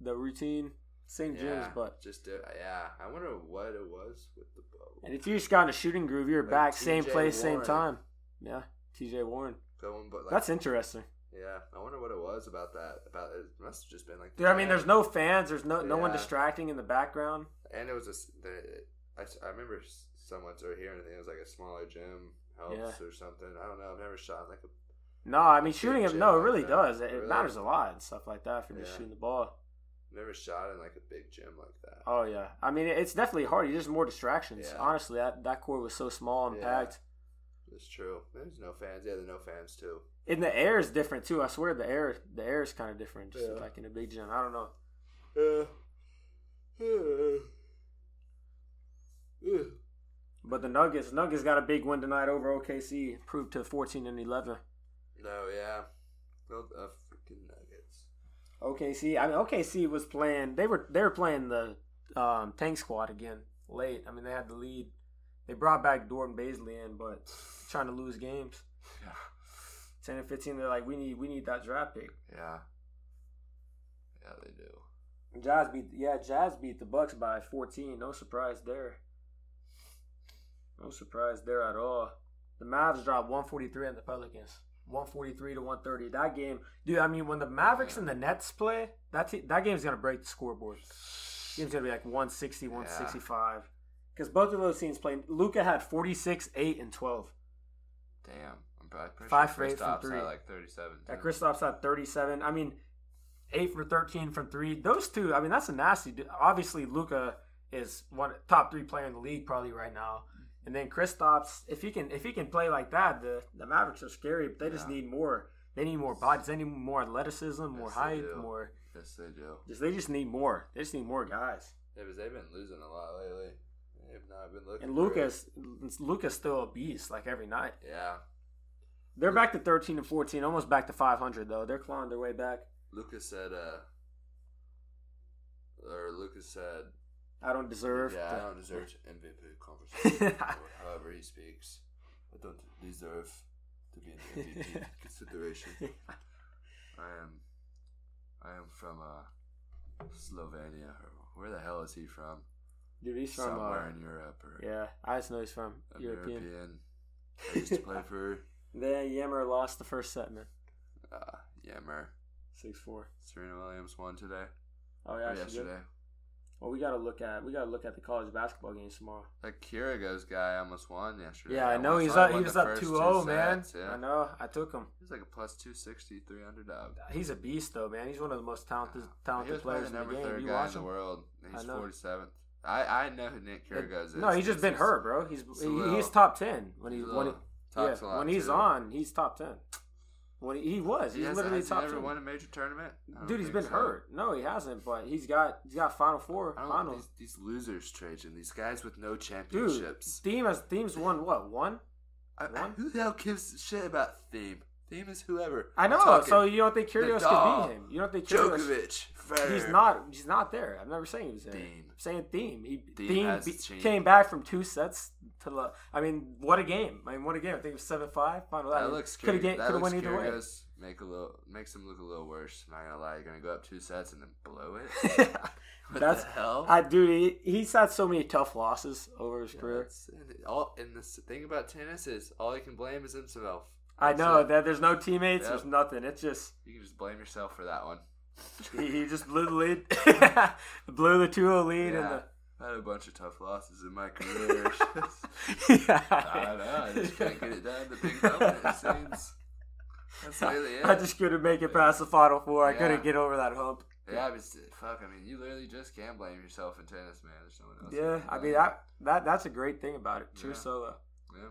the routine, St. James. Yeah, But just did, yeah. I wonder what it was with the bubble. and if you just got in a shooting groove, you're Like back, same place, same time. Yeah, T.J. Warren. Going, but like, That's interesting, yeah. I wonder what it was about that. About it must have just been like. dude. I mean, there's no fans. There's no no one distracting in the background. and it was The, I, I remember someone started hearing it. It was like a smaller gym helps Yeah. or something. I don't know. I've never shot like a. No, I mean shooting gym No, it really that. does. It, it Really? matters a lot and stuff like that for just Yeah. shooting the ball. Never shot in like a big gym like that. Oh yeah, I mean it's definitely hard. There's more distractions. Yeah. Honestly, that that court was so small and Yeah. packed. It's true. There's no fans. Yeah, there's no fans too. And the air is different too. I swear the air the air is kind of different. Just Yeah. like in a big gym. I don't know. Yeah. Yeah. But the Nuggets Nuggets got a big win tonight over OKC. Improved to 14 and 11. No, yeah. No, uh. OKC. I mean OKC was playing. They were they were playing the um, tank squad again late. I mean they had the lead. They brought back Jordan Baisley in, but trying to lose games. Yeah. 10 and 15. They're like we need we need that draft pick. Yeah. Yeah, they do. Jazz beat yeah, Jazz beat the Bucks by 14. No surprise there. No surprise there at all. The Mavs dropped 143 on the Pelicans. 143 to 130. That game, dude. I mean, when the Mavericks and the Nets play, that te- that game's gonna break the scoreboard. Game's gonna be like 160, 165. Because both of those teams played. Luka had 46, 8, and 12. Damn. I'm probably pretty Five sure for eight from Kristaps three. had like 37. Yeah, too. Kristaps had 37. I mean, 8 for 13 from 3. Those two, I mean, that's a nasty. Obviously, Luka is one top 3 player in the league probably right now. And then Kristaps, if he can if he can play like that, the the Mavericks are scary, but they just need more. They need more bodies. They need more athleticism, more Yes, they height, more Yes, they do. just they just need more. They just need more guys. Yeah, because they've been losing a lot lately. They've not been looking. And. Luka's Luka's still a beast like every night. Yeah. They're back to 13 and 14, almost back to 500 though. They're clawing their way back. Lucas said, uh, or Lucas said, I don't deserve. yeah, I don't deserve MVP conversation. [laughs] however he speaks. I don't deserve to be in the MVP [laughs] consideration. I am, I am from uh, Slovenia. Where the hell is he from? Dude, he's from Somewhere uh, in Europe or Yeah, I just know he's from European. European. I used to play for [laughs] Then Yammer lost the first set, man. uh, Yammer. Six four. Serena Williams won today. Oh yeah, did. Well, we gotta look at we gotta look at the college basketball games tomorrow. That Kyrgios guy almost won yesterday. Yeah, I know he's up. He was up first 2-0, man. sets, Yeah. I know. I took him. He's like a plus 260, 300 dog. He's a beast, though, man. He's one of the most talented talented players the in the game. third You guy watch in the him? world. He's know. 47th. I, I know who Nick Kyrgios is. No, he's just been hurt, bro. He's he's he, little- he's top ten when he he's when he, talks yeah, a lot, when he's too. on, he's top ten. When he, he was, He he's has, literally has he top ever ten. won a major tournament? Dude, he's been so. hurt. No, he hasn't. But he's got he's got Final Four I don't finals. these, these losers, Trajan. These guys with no Dude, championships. Thiem has Thiem's won what one? I, I- one? who the hell gives a shit about Thiem? Thiem is whoever. I know. So you don't think Kyrgios could beat him? You don't think Kyrgios? Djokovic. Federer. He's not. He's not there. I'm never saying he was there. Thiem. I'm saying Thiem. He Thiem Thiem, came back from two sets to. The, I mean, what a game! I mean, what a game! I think it was seven five. Final. I That mean, looks could have could have won either way. Make a little makes him look a little worse. Not gonna lie, you're gonna go up two sets and then blow it. [laughs] [laughs] What That's the hell? I dude. He, he's had so many tough losses over his Yeah, career. and all and the thing about tennis is all he can blame is himself. I That's know it. that there's no teammates. Yep. There's nothing. It's just You can just blame yourself for that one. he, he just blew the lead, [laughs] [laughs] blew the 2-0 lead, Yeah. I had a bunch of tough losses in my career. and [laughs] the. I don't know. I just couldn't get it done. The big moment, it seems. That's really it. I just couldn't make it past the final four. I Yeah. couldn't get over that hump. Yeah, but fuck. I mean, you literally just can't blame yourself in tennis, man. There's no one else. Yeah, I mean that that that's a great thing about it. True Yeah. solo. Yeah,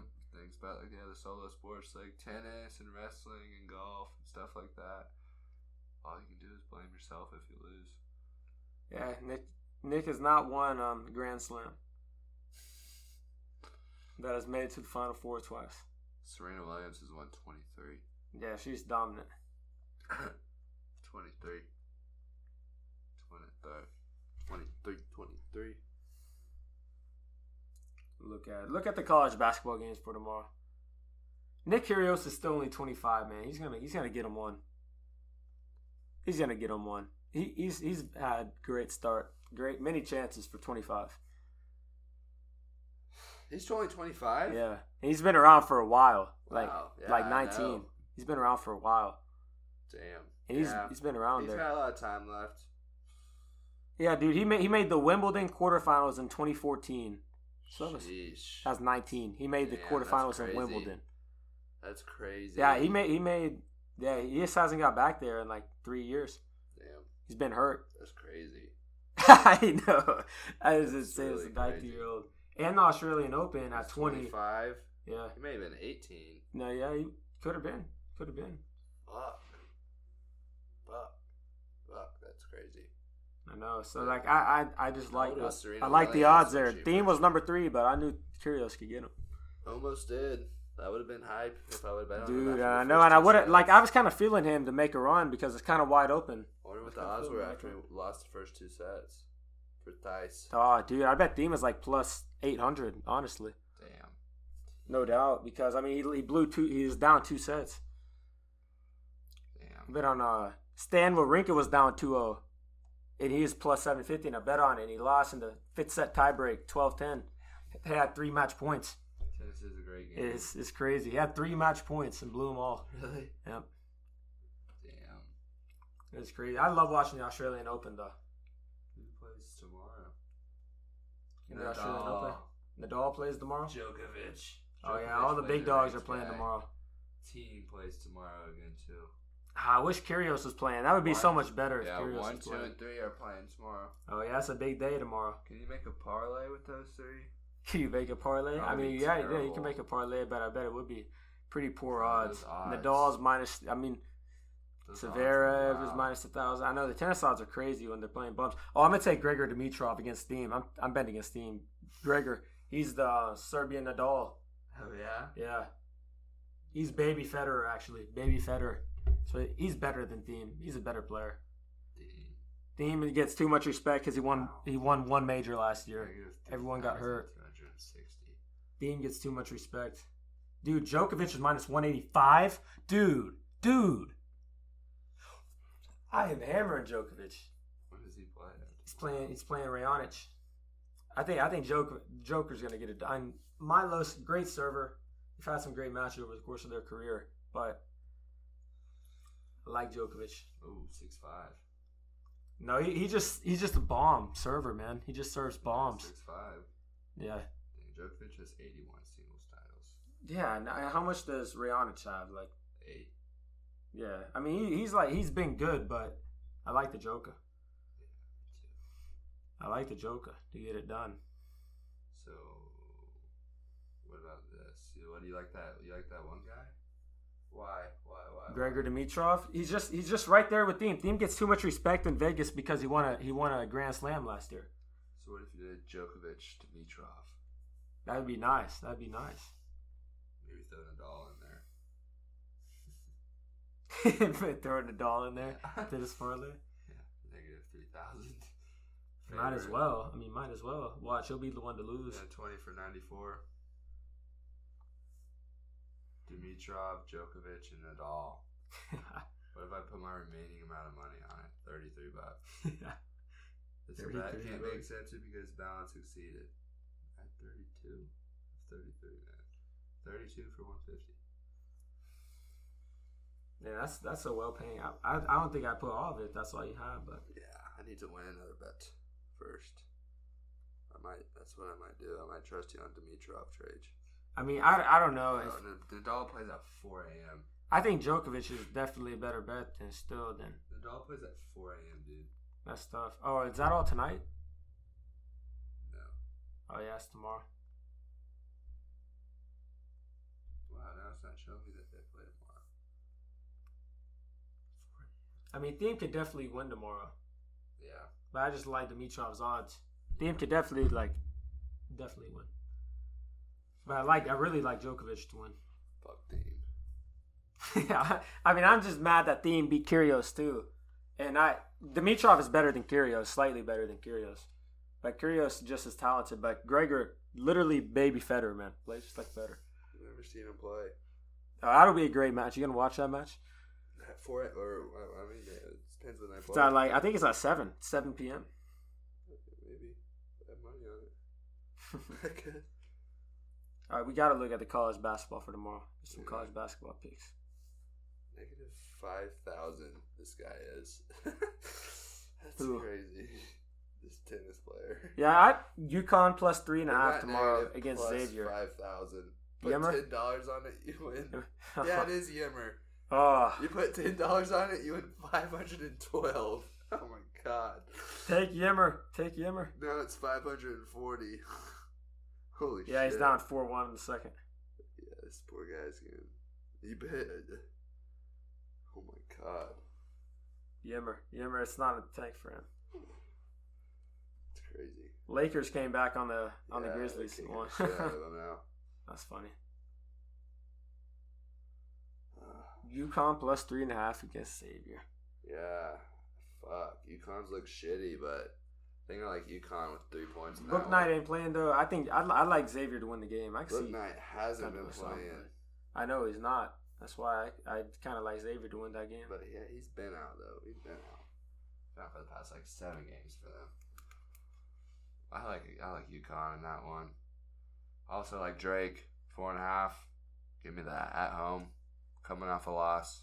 things about like the other solo sports like tennis and wrestling and golf and stuff like that. All you can do is blame yourself if you lose. Yeah, Nick Nick has not won um Grand Slam. That has made it to the final four twice. Serena Williams has won 23. Yeah, she's dominant. [coughs] 23. 23. 23. 23. Look at look at the college basketball games for tomorrow. Nick Kyrgios is still only 25, man. He's gonna he's gonna get him one. He's gonna get him one. He, he's he's had great start, great many chances for 25. He's only 25? Yeah, and he's been around for a while, like Wow. Yeah, like 19. He's been around for a while, Damn. and he's yeah. he's been around He's there. got a lot of time left. Yeah, dude, he made he made the Wimbledon quarterfinals in 2014. So that was, Sheesh. that was 19. He made the Damn, quarterfinals crazy. Wimbledon. That's crazy. Yeah, he made he made yeah, he just hasn't got back there in like 3 years. Damn, He's been hurt. [laughs] that's crazy. I know. That is That's insane. As really a 19 year old. And the Australian Open at 20. 25. Yeah. He may have been 18. No, yeah, he could have been. Could have been. Fuck. Fuck. That's crazy. I know. So like I I, I just like old was I like the odds there. she Thiem was number three, but I knew Kyrgios could get him. Almost did. That would have been hype if I would have bet on Dude, after the I know, and I would have like I was kind of feeling him to make a run because it's kind of wide open. I wonder what the odds feel were like after he it. lost the first two sets for Thais. Oh, dude, I bet Thiem is like plus eight hundred. Honestly, Damn. no doubt because I mean he, he blew two. He was down two sets. I Damn. bet on uh Stan Wawrinka was down 2-0. And he was plus seven fifty. And I bet on it. And he lost in the fifth set tiebreak, 12-10. He had three match points. Tennis is a great game. It's it's crazy. He had three match points and blew them all. Really? Yep, Damn. it's crazy. I love watching the Australian Open though. Who plays tomorrow? The Australian Open. Nadal plays tomorrow. Djokovic. Oh yeah, all the big dogs are playing guy. tomorrow. Thiem plays tomorrow again too. I wish Kyrgios was playing. That would be so much better if Yeah, Kyrgios one, was two, and three are playing tomorrow. Oh yeah, that's a big day tomorrow. Can you make a parlay with those three? Can [laughs] you make a parlay? I That'd mean, be yeah, yeah, you can make a parlay, but I bet it would be pretty poor odds. odds. Nadal's minus. I mean, Those odds is minus a thousand. I know the tennis odds are crazy when they're playing bumps. Oh, I'm gonna take Gregor Dimitrov against Thiem. I'm I'm betting against Thiem. Gregor, he's the uh, Serbian Nadal. Oh yeah. Yeah, he's baby Federer actually. Baby Federer. So he's better than Thiem. He's a better player. Thiem gets too much respect because he won he won one major last year. Everyone got hurt. 2,260. Thiem gets too much respect. Dude, Djokovic is minus 185. Dude, dude. I am hammering Djokovic. What does he play? He's playing. He's playing Raonic. I think. I think Joker, Joker's gonna get it done. Milos, great server. They've had some great matches over the course of their career, but like Djokovic. Oh, six five. No, he, he just he's just a bomb server, man. He just serves bombs. Six five. Yeah. Dang, Djokovic has eighty one singles titles. Yeah. and uh, How much does Raonic have? Like, Eight. yeah. I mean, he, he's like he's been good, but I like the Joker. I like the Joker to get it done. So, what about this? What do you like that? You like that one guy? Why? Why? Why? Gregor Dimitrov, he's just he's just right there with Thiem. Thiem gets too much respect in Vegas because he won a he won a Grand Slam last year. So what if you did Djokovic, Dimitrov? That would be nice. That'd be nice. Maybe throw Nadal in there. Throwing a doll in there [laughs] [laughs] to this parlay. Yeah, negative three thousand. Might as well. I mean, might as well. Watch, he'll be the one to lose. Yeah, twenty for ninety four. Dimitrov, Djokovic, and Nadal. [laughs] What if I put my remaining amount of money on it? Thirty three bucks. This so that 33 can't make sense because balance exceeded. At 32? 33 then. 32 for 150. yeah, that's that's a well paying. I, I I don't think I put all of it. That's all you have, but Yeah, I need to win another bet first. I might. That's what I might do. I might trust you on Dimitrov trade. I mean, I, I don't know. If, Oh, Nad- Nadal plays at 4 a.m. I think Djokovic is definitely a better bet than still than Nadal plays at 4 a.m., dude. That's tough. Oh, is that all tonight? No. Oh yeah, it's tomorrow. Wow, now it's not showing me that they play tomorrow. I mean, Thiem could definitely win tomorrow, Yeah. but I just like Dimitrov's odds. Thiem could definitely like definitely win. But I like I really like Djokovic to win. Fuck Thiem. [laughs] Yeah, I mean, I'm just mad that Thiem beat Kyrgios too, and I Dimitrov is better than Kyrgios, slightly better than Kyrgios, but Kyrgios just as talented. But Gregor, literally baby Federer, man, plays just like Federer. I've never seen him play. Oh, that'll be a great match. You gonna watch that match? At 4 or, I mean, it depends when I It's like I think it's at seven, seven p.m. Maybe. I have money on it. [laughs] [laughs] All right, we got to look at the college basketball for tomorrow. Some Yeah. college basketball picks. Negative 5,000 this guy is. [laughs] That's Who? crazy. [laughs] This tennis player. Yeah, I UConn plus three and a half tomorrow against Xavier. 5,000. Put Yimmer? $10 on it, you win. [laughs] yeah, it is Yimmer. oh, You put $10 on it, you win 512. Oh my god. take Yimmer, take Yimmer. No, it's 540. Holy shit. Yeah, he's down four one in the second. Yeah, this poor guy's gonna. You bet. Oh my god. Yimmer, Yimmer. It's not a tank for him. It's crazy. Lakers came back on the on Yeah, the Grizzlies. they're kicking Won. the shit out of [laughs] now. That's funny. [sighs] UConn plus three and a half against Xavier. yeah. Fuck. UConn's look shitty, but think I like UConn with three points. in Bouknight ain't playing though. I think I'd, I'd like Xavier to win the game. I can Book see. Knight hasn't been playing. I know he's not. That's why I, I kind of like Xavier to win that game. But yeah, he's been out though. He's been out. Not for the past like seven games for them. I like I like UConn in that one. Also like Drake four and a half. Give me that at home, coming off a loss.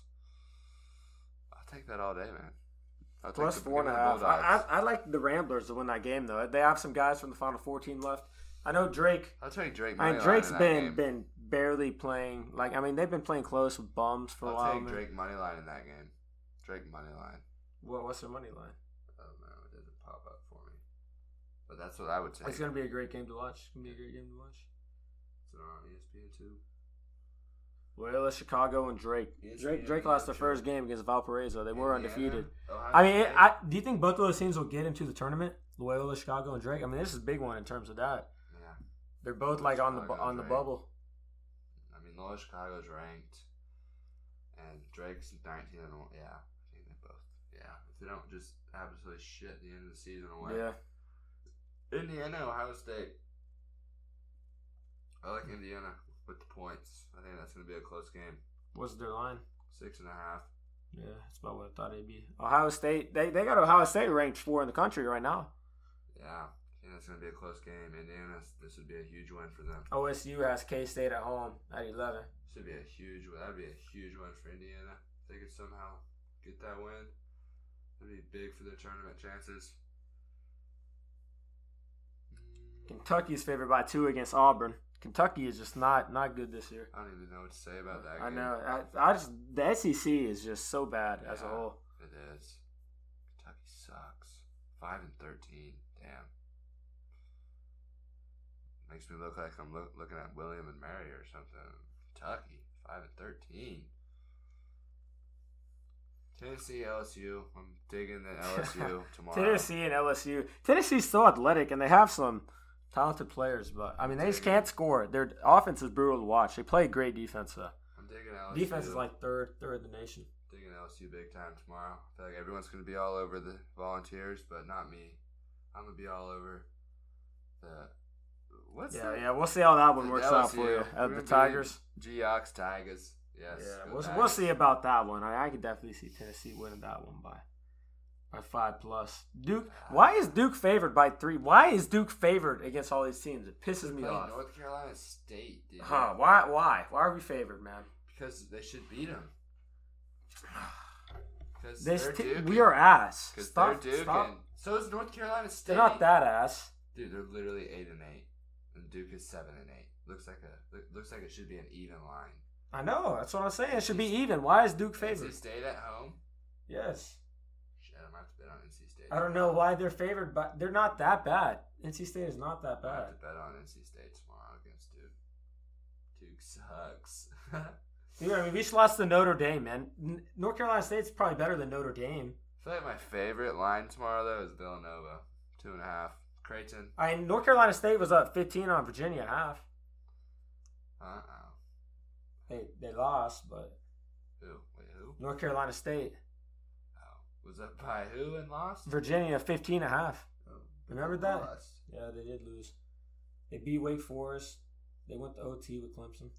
I'll take that all day, man. I'll Plus the- four a me the half. I, I, I like the Ramblers to win that game though. They have some guys from the Final Four team left. I know Drake. I'll take Drake. I mean, money line in that been game. been barely playing. Like I mean, they've been playing close with bums for a I'll while. take. Drake money line in that game. Drake money line. What, what's their money line? I don't know. It doesn't pop up for me. But that's what I would take. It's gonna be a great game to watch. It's gonna be a great game to watch. Is it on ESPN too? Loyola, Chicago, and Drake. ESPN, Drake Drake lost their sure. first game against Valparaiso. They were undefeated. Ohio I mean, it, I, do you think both of those teams will get into the tournament? Loyola, Chicago, and Drake. I mean, this is a big one in terms of that. yeah. They're both like on the Chicago, on the bubble. I mean, Loyola Chicago's ranked, and Drake's 19 and one. Yeah, I think they both. Yeah, if they don't just absolutely shit the end of the season away. Yeah. Indiana, Ohio State. I like Indiana with the points. I think that's going to be a close game. What's their line? Six and a half. Yeah, that's about what I thought it'd be. Ohio State. They they got Ohio State ranked four in the country right now. Yeah, I think that's going to be a close game. Indiana, this would be a huge win for them. OSU has K State at home at eleven. Should be a huge. That'd be a huge win for Indiana. If they could somehow get that win, That'd be big for their tournament chances. Kentucky's favored by two against Auburn. Kentucky is just not not good this year. I don't even know what to say about that. I game. know. I, I just the SEC is just so bad as a whole. It is. Kentucky sucks. Five and thirteen. Damn. Makes me look like I'm look, looking at William and Mary or something. Kentucky, five and thirteen. Tennessee, LSU. I'm digging the LSU [laughs] tomorrow. Tennessee and LSU. Tennessee's so athletic and they have some talented players, but I mean they just can't score. Their offense is brutal to watch. They play great defense though. I'm digging LSU. Defense is like third third in the nation. digging LSU big time tomorrow. I feel like everyone's gonna be all over the Volunteers, but not me. I'm gonna be all over the what's Yeah, the, yeah. We'll see how that one the works out for you. We're Uh, the Tigers. Geaux Tigers. Yes. Yeah, we'll, Tigers. we'll see about that one. I, I could definitely see Tennessee winning that one by by five plus. Duke. Ah. Why is Duke favored by three? Why is Duke favored against all these teams? It pisses me off. North Carolina State, dude. Huh? Why? Why? Why are we favored, man? Because they should beat them. Because [sighs] This they're t- Duke. we are ass. Because Stop. they're Duke. And so is North Carolina State. They're not that ass. Dude, they're literally eight and eight, and Duke is seven and eight. Looks like a looks like it should be an even line. I know. That's what I'm saying. It should be even. Why is Duke favored? State at home. Yes. Shit, I'm gonna have to bet on NC State. I don't know why they're favored, but they're not that bad. NC State is not that bad. I have to bet on NC State tomorrow against Duke. Duke sucks. [laughs] Dude, I mean, we just lost to Notre Dame, man. North Carolina State's probably better than Notre Dame. I feel like my favorite line tomorrow though is Villanova, two and a half. Creighton. I mean, North Carolina State was up 15 on Virginia half. Uh oh. They they lost, but Who? Wait, who? North Carolina State, was up by who and lost? Virginia 15 and a half. Oh, Remember that? Lost. Yeah, they did lose. They beat Wake Forest. They went to OT with Clemson.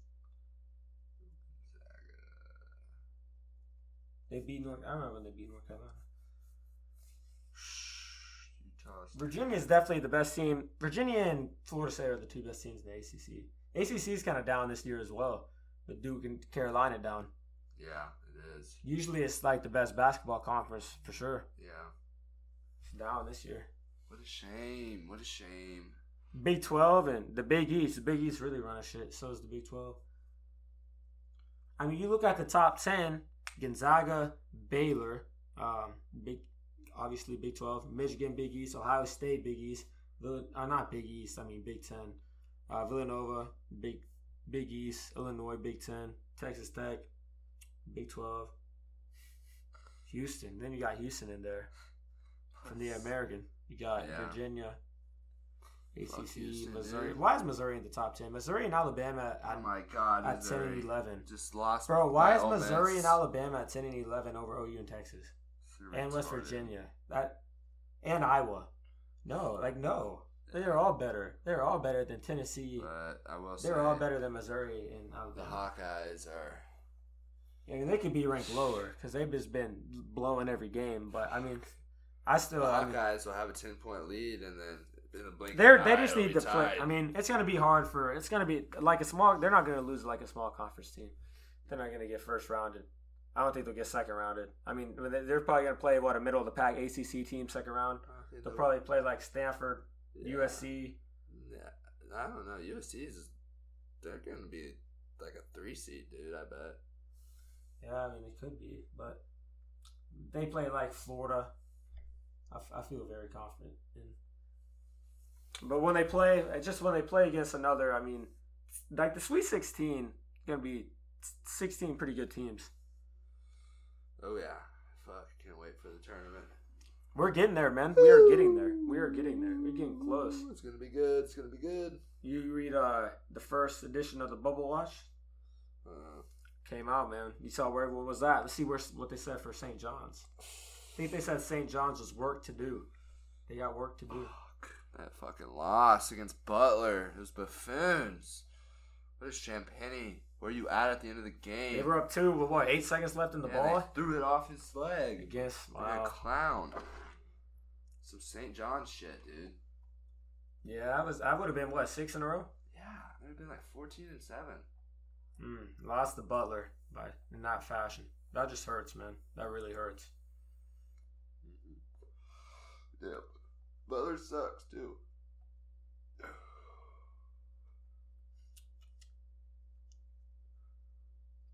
They beat North. I remember when they beat North Carolina. Utah. Virginia is definitely the best team. Virginia and Florida State are the two best teams in the ACC. ACC is kind of down this year as well, with Duke and Carolina down. Yeah, it is. Usually, it's like the best basketball conference for sure. Yeah. It's down this year. What a shame. What a shame. Big Twelve and the Big East. The Big East really running shit. So is the Big Twelve. I mean, you look at the top ten: Gonzaga, Baylor, um, Big, obviously Big Twelve, Michigan, Big East, Ohio State, Big East. Vill- uh, not Big East. I mean Big Ten. Uh, Villanova, Big Big East, Illinois, Big Ten, Texas Tech, Big Twelve. Houston. Then you got Houston in there from the American. You got Yeah. Virginia, ACC, Houston, Missouri. dude. Why is Missouri in the top ten? Missouri and Alabama Oh my god. at ten and eleven. Just lost. Bro, why is Missouri Miss. and Alabama at ten and eleven over OU and Texas and West. Virginia? That and Iowa. No, like no, they're all better. They're all better than Tennessee. But I will say. They're all better than Missouri and Alabama. The Hawkeyes are. Mean, they could be ranked lower because they've just been blowing every game. But I mean, I The still. I mean, Hawkeyes will have a 10 point lead and then in the blink. They're they eye, just need to play. I mean, it's gonna be hard for. It's gonna be like a small. They're not gonna lose like a small conference team. They're not gonna get first rounded. I don't think they'll get second rounded. I mean, they- they're probably gonna play what a middle of the pack ACC team second round. Think They'll probably play like Stanford, yeah. USC. Yeah, I don't know. USC is. They're going to be like a three seed, dude, I bet. Yeah, I mean, it could be, but they play like Florida. I, f- I feel very confident in. But when they play, just when they play against another, I mean, like the Sweet Sixteen, gonna be sixteen pretty good teams. Oh, yeah. Fuck. Can't wait for the tournament. We're getting there, man. We are getting there. We are getting there. We're getting close. It's going to be good. It's going to be good. You read uh the first edition of the Bubble Watch Uh, came out, man. You saw where everyone was at. Let's see where what they said for St. John's. I think they said St. John's was work to do. They got work to do. fuck. That fucking loss against Butler. It was buffoons. What is Champagnie? Where you at at the end of the game? They were up two with what eight seconds left in the Yeah, ball. Threw it off his leg. Against Like a clown. Some St. John shit, dude. Yeah, I was I would have been what six in a row. Yeah, I would have been like 14 and 7. Mm, lost the Butler by in that fashion. That just hurts, man. That really hurts. Yeah. Butler sucks too. [sighs]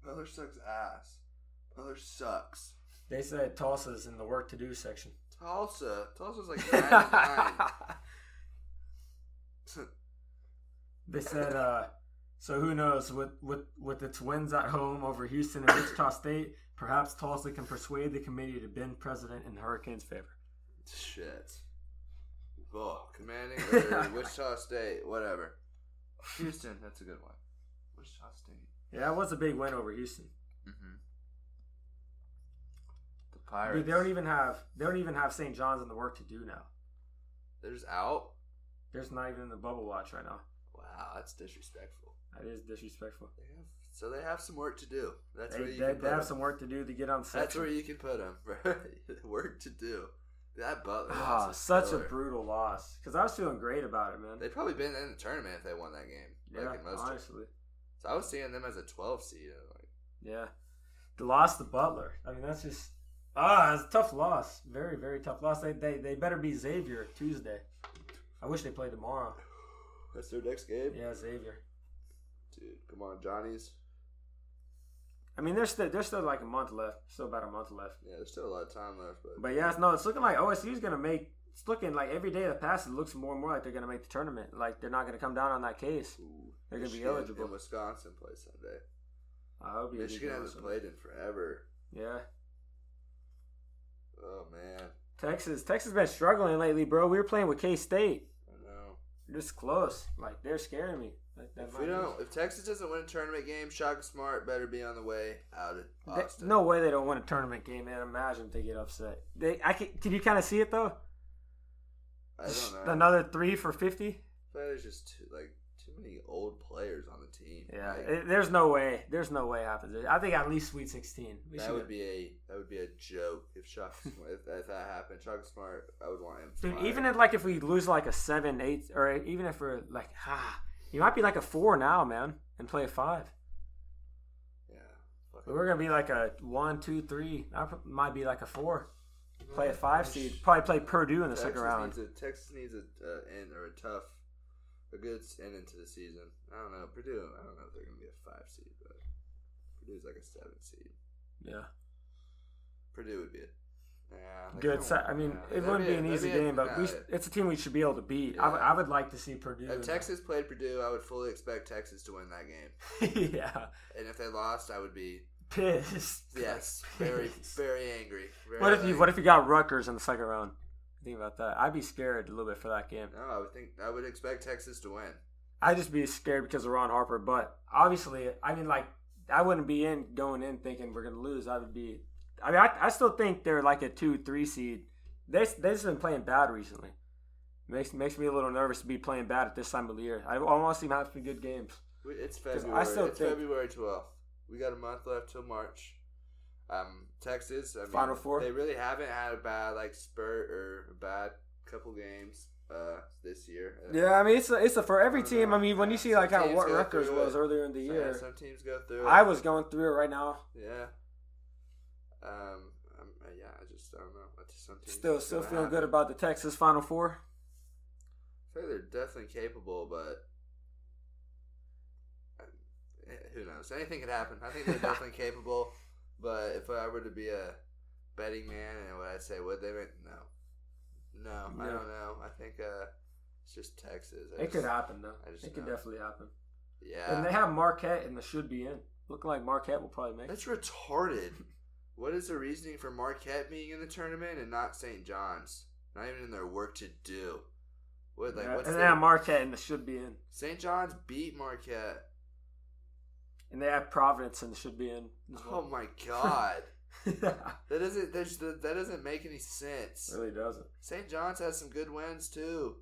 Butler sucks ass. Butler sucks. They said Tulsa's in the work to do section. Tulsa. Tulsa's like [laughs] 99. they said, uh, so who knows? With, with, with the Twins at home over Houston and Wichita State, perhaps Tulsa can persuade the committee to bend president in the Hurricanes' favor. Shit. Oh, commanding [laughs] or Wichita State, whatever. Houston, that's a good one. Wichita State. Yeah, it was a big win over Houston. Mm-hmm. The Dude, Pirates. they don't even have they don't even have St. John's in the work to do now. They're just out. There's not even in the bubble watch right now. Wow, that's disrespectful. That is disrespectful. They have, so they have some work to do. That's They, where you they, they have 'em. some work to do to get on section. That's where you can put them. [laughs] work to do. That Butler. Was such killer. a brutal loss. Because I was feeling great about it, man. They'd probably been in the tournament if they won that game. yeah, like in most tournaments. honestly. So I was seeing them as a 12 seed. like, Yeah. The loss to Butler. I mean, that's just ah, it's a tough loss. Very, very tough loss. They they, they better be Xavier Tuesday. I wish they played tomorrow. that's their next game. Yeah, Xavier. Dude, come on, Johnny's. I mean, there's still there's still like a month left. Still about a month left. Yeah, there's still a lot of time left, but, But yeah, it's, no, it's looking like OSU's gonna make. It's looking like every day that passes, it looks more and more like they're gonna make the tournament. Like they're not gonna come down on that case. Ooh, They're gonna be eligible. And Wisconsin play Sunday. I hope you Michigan hasn't played in forever. Yeah, Oh man, Texas. Texas has been struggling lately, bro. We were playing with K State. I know. This close. Like they're scaring me. Like, that If we don't, if Texas doesn't win a tournament game, Shaka Smart better be on the way out of They- Austin. no way they don't win a tournament game, man. Imagine if they get upset. They, I can, can you kind of see it though? I don't know. Another three for fifty. But there's just too, like too many old players on the team. Yeah, Like, it, there's no way. There's no way it happens. I think at least Sweet Sixteen. We that should- would be a that would be a joke if Shaka Smart, [laughs] if, if that happened. Shaka Smart, I would want him. Dude, fired. even if like if we lose like a seven, eight, or even if we're like ah, you might be like a four now, man, and play a five. yeah, But we're gonna be like a one, two, three. I might be like a four. Play a five seed. Probably play Purdue in the Texas second round. Needs a, Texas needs a uh, end or a tough, a good end into the season. I don't know Purdue. I don't know if they're gonna be a five seed, but Purdue's like a seven seed. Yeah. Purdue would be a yeah, Good. kinda- I mean, yeah. it wouldn't be an easy be a- game, but we, sh- it's a team we should be able to beat. I, would- Yeah. I would like to see Purdue. If Texas played Purdue, I would fully expect Texas to win that game. [laughs] yeah, And if they lost, I would be pissed. [laughs] yes, Like, very very angry. Very What if you What if you got Rutgers in the second round? Think about that. I'd be scared a little bit for that game. No, I would think I would expect Texas to win. I'd just be scared because of Ron Harper. But obviously, I mean, like, I wouldn't be in going in thinking we're gonna lose. I would be. I mean, I, I still think they're like a two, three seed. They they just been playing bad recently. Makes makes me a little nervous to be playing bad at this time of the year. I, I want to see them have some good games. It's February. it's think- February twelfth. We got a month left till March. Um, Texas. I mean, Final Four? They really haven't had a bad like spurt or a bad couple games uh this year. Uh, Yeah, I mean it's a, it's a, for every team. know. I mean, when you see like some how what Rutgers was earlier in the Yeah, year, some teams go through. it. I was going through it right now. Yeah. Um. um, uh, yeah. I just I don't know. I just some teams Still still feeling good about the Texas Final Four. I think they're definitely capable, but uh, eh, who knows? Anything could happen. I think they're [laughs] definitely capable, but if I were to be a betting man, and what I'd say would they? Make, no, no, I don't know. I think uh, it's just Texas. I It just- could happen though. I just It could definitely happen. Yeah, And they have Marquette and the should be in. Looking like Marquette will probably make. it. that's retarded. [laughs] What is the reasoning for Marquette being in the tournament and not St. John's? Not even in their work to do. What like Yeah, what's and the, they have Marquette and the should be in. St. John's beat Marquette. And they have Providence and the should be in. as Oh my god. [laughs] That doesn't there's the, that doesn't make any sense. really doesn't. St. John's has some good wins too.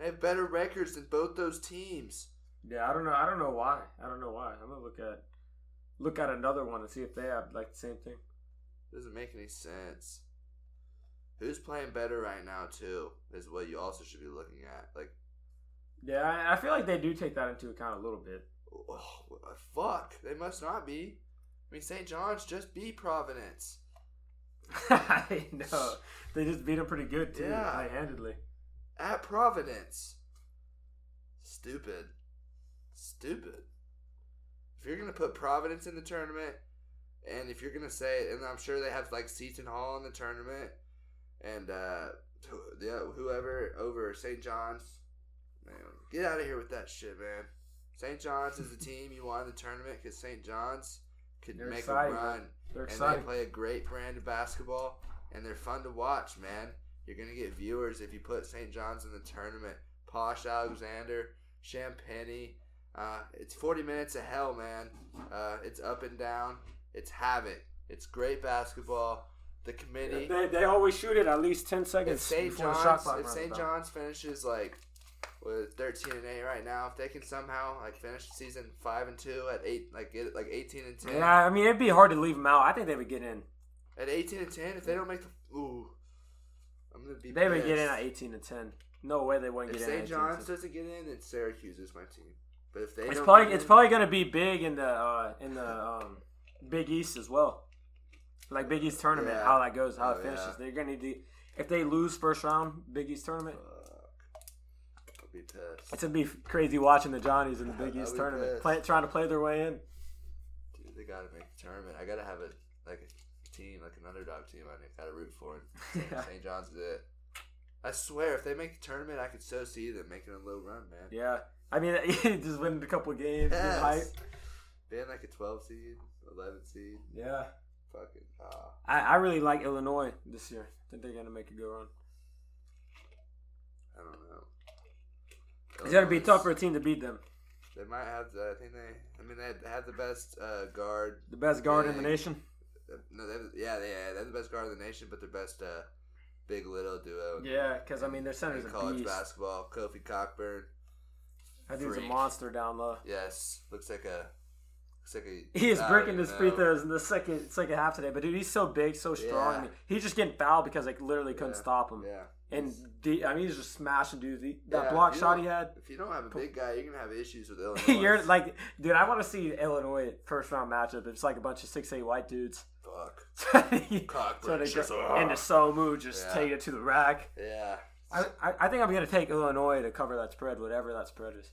They have better records than both those teams. Yeah, I don't know. I don't know why. I don't know why. I'm gonna look at look at another one and see if they have like the same thing. Doesn't make any sense. Who's playing better right now too is what you also should be looking at. Like, Yeah, I, I feel like they do take that into account a little bit. oh, fuck, they must not be. I mean, St. John's just beat Providence. [laughs] I know. They just beat them pretty good too, Yeah. high handedly. At Providence. Stupid. Stupid. If you're gonna put Providence in the tournament, and if you're gonna say, and I'm sure they have like Seton Hall in the tournament, and uh, whoever over St. John's, man, get out of here with that shit, man. St. John's is the [laughs] team you want in the tournament because St. John's could They're make exciting, a run, They're and they play a great brand of basketball, and they're fun to watch, man. You're gonna get viewers if you put St. John's in the tournament. Posh Alexander, Champagnie. Uh, it's 40 minutes of hell, man. Uh, it's up and down. It's havoc. It's great basketball. The committee. They, they always shoot it at least ten If seconds St. before the shot John's, clock if runs St. out. John's finishes like with 13 and 8 right now, if they can somehow like finish the season 5 and 2 at 8 like get it like 18 and 10. Yeah, I mean it'd be hard to leave them out. I think they would get in. At 18 and 10, if they don't make the ooh, I'm gonna be. They would get in at eighteen to ten. No way they wouldn't If get in. St. at 18 John's 10. doesn't get in, then Syracuse is my team. But if they It's probably it's in- probably gonna be big in the uh, in the um, Big East as well. Like Big East tournament, Yeah. how that goes, how Oh, it finishes. yeah. They're gonna need to if they lose first round Big East tournament. I'll be pissed. It's gonna be crazy watching the Johnnies in the Big [laughs] East tournament, play, trying to play their way in. Dude, they gotta make the tournament. I gotta have a like a team, like an underdog team. I gotta root for [laughs] it. Yeah. St. John's is it. I swear, if they make the tournament, I could so see them making a little run, man. Yeah, I mean, [laughs] just winning a couple of games, Yes. hype. Being like a 12 seed, 11 seed, Yeah, fucking ah. I, I really like Illinois this year. I think they're gonna make a good run. I don't know. It's gonna be tough for a team to beat them. They might have the. I think they. I mean, they have the best uh, guard. The best guard in the nation. uh, No, they have, yeah, they, yeah, they have the best guard in the nation, but their best uh, big little duo. Yeah, because I mean their center's in a college beast. basketball. Kofi Cockburn. That dude's a monster down low. Yes, looks like a. Looks like a. He is breaking his free throws in the second second half today, but dude, he's so big, so strong. Yeah. I mean, he's just getting fouled because like literally couldn't Yeah, stop him. Yeah. And D, I mean, he's just smashing dudes. He, that Yeah, block shot he had. If you don't have a big guy, you're gonna have issues with [laughs] Illinois. You're like, dude, I want to see Illinois first round matchup. It's like a bunch of six eight white dudes. fuck. [laughs] so they [laughs] just, into Somu, just Yeah. take it to the rack. Yeah. I, I, I think I'm gonna take Illinois to cover that spread, whatever that spread is.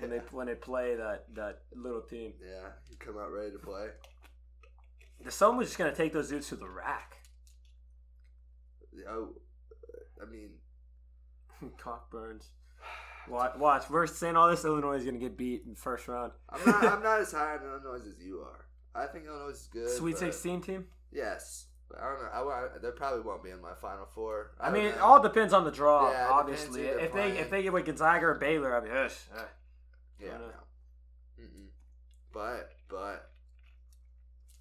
When they when they play that that little team. yeah. You come out ready to play. The sun was just gonna take those dudes to the rack. Oh, I mean, [laughs] Cockburn's. Watch, watch. We're saying all this. Illinois is gonna get beat in the first round. I'm not. I'm not [laughs] as high on Illinois as you are. I think Illinois is good. Sweet sixteen team. Yes, but I don't know. I, wa- they probably won't be in my final four. I, don't mean, it all depends on the draw. Yeah, obviously, if they're they if they get with Gonzaga or Baylor, I mean. Yeah, no. But but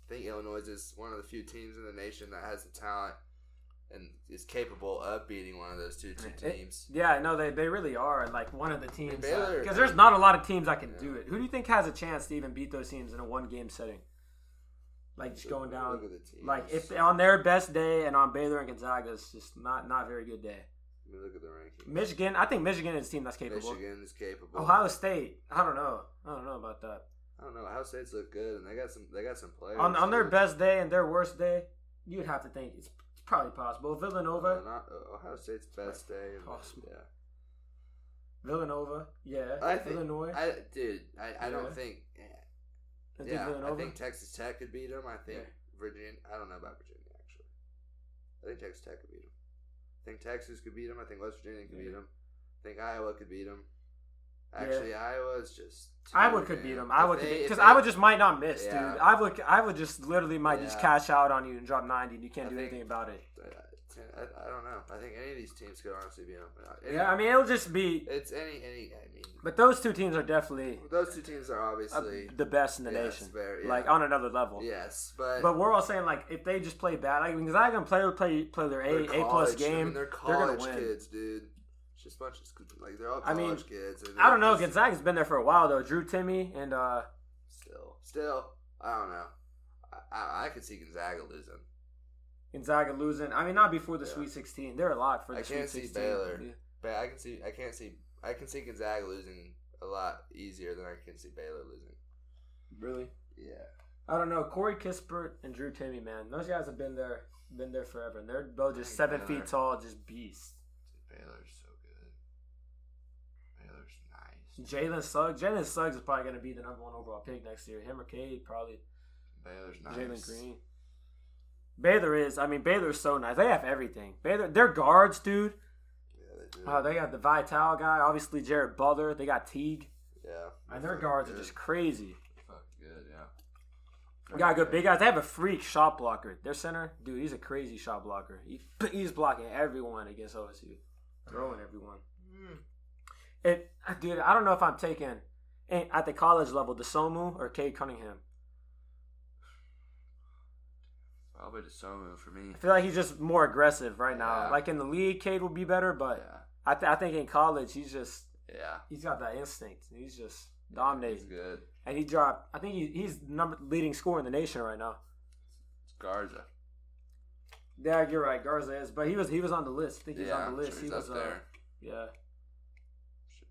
I think Illinois is one of the few teams in the nation that has the talent and is capable of beating one of those two two It- teams. yeah, no, they they really are like one of the teams because uh, there's not a lot of teams that can Yeah. do it. Who do you think has a chance to even beat those teams in a one game setting? Like just going down, Look at the teams. like if on their best day and on Baylor and Gonzaga, it's just not not very good day. Let me look at the rankings. Michigan, I think Michigan is a team that's capable. Michigan is capable. Ohio State, I don't know, I don't know about that. I don't know. Ohio State's look good, and they got some. They got some players On on their best day and their worst day, you'd have to think it's, probably possible. Villanova, Uh, not uh, Ohio State's best day. Possible. Yeah. Villanova, yeah, I think- Illinois. I dude, I, I Yeah. don't think. I think Yeah, Villanova. I think Texas Tech could beat them. I think Yeah. Virginia. I don't know about Virginia actually. I think Texas Tech could beat them. I think Texas could beat them. I think West Virginia could beat them. I think Iowa could beat them. Actually, Iowa's just. Iowa could man. beat them. Iowa could because Iowa just might not miss, Yeah. dude. Iowa, Iowa just literally might just cash out on you and drop ninety, and you can't I do think- anything about it. I, I don't know. I think any of these teams could honestly beat them. Yeah, I mean it'll just be. it's any any. I mean, But those two teams are definitely those two teams are uh, obviously the best in the yes, nation, very- yeah. like on another level. yes, but But we're all saying like if they just play bad, like because I gonna play play play their A A plus college- I game, mean, they're they're gonna college win. kids, dude. It's just bunch of like they're all I college mean, kids. I don't know. just- Gonzaga's been there for a while though. Drew Timme and uh Still, still, I don't know. I, I, I could see Gonzaga losing. Gonzaga losing. I mean not before the Yeah. Sweet Sixteen. They're a lot for the I Sweet can't see Sixteen. Baylor. Yeah. But I can see, I can't see, I can see Gonzaga losing a lot easier than I can see Baylor losing. Really? Yeah, I don't know. Corey Kispert and Drew Timme, man, those guys have been there, been there forever, and they're both just think seven Baylor- feet tall, just beasts. Baylor's so good. Baylor's nice. Jalen Suggs, Jalen Suggs is probably going to be the number one overall pick next year. Him or Cade, probably Baylor's nice. Jalen Green. Baylor is, I mean, Baylor's so nice. They have everything. Baylor, they're guards, dude. Yeah, they do. Oh, they got the Vital guy, obviously Jared Butler. They got Teague, yeah. and their guards are just crazy. good. Yeah. They got good big guys. They have a freak shot blocker. Their center, dude, he's a crazy shot blocker. He, he's blocking everyone against OSU, throwing everyone. Hmm. It, uh, dude, I don't know if I'm taking at the college level DeSomu or Cade Cunningham. Probably Dosunmu for me. I feel like he's just more aggressive right now. Yeah. Like in the league, Cade will be better, but Yeah. I, th- I think in college he's just Yeah. he's got that instinct. He's just He's good. and he dropped. I think he, he's number leading scorer in the nation right now. It's Garza. Yeah, you're right. Garza is, but he was he was on the list. I think he's yeah, on the list. sure he was up uh, there. yeah,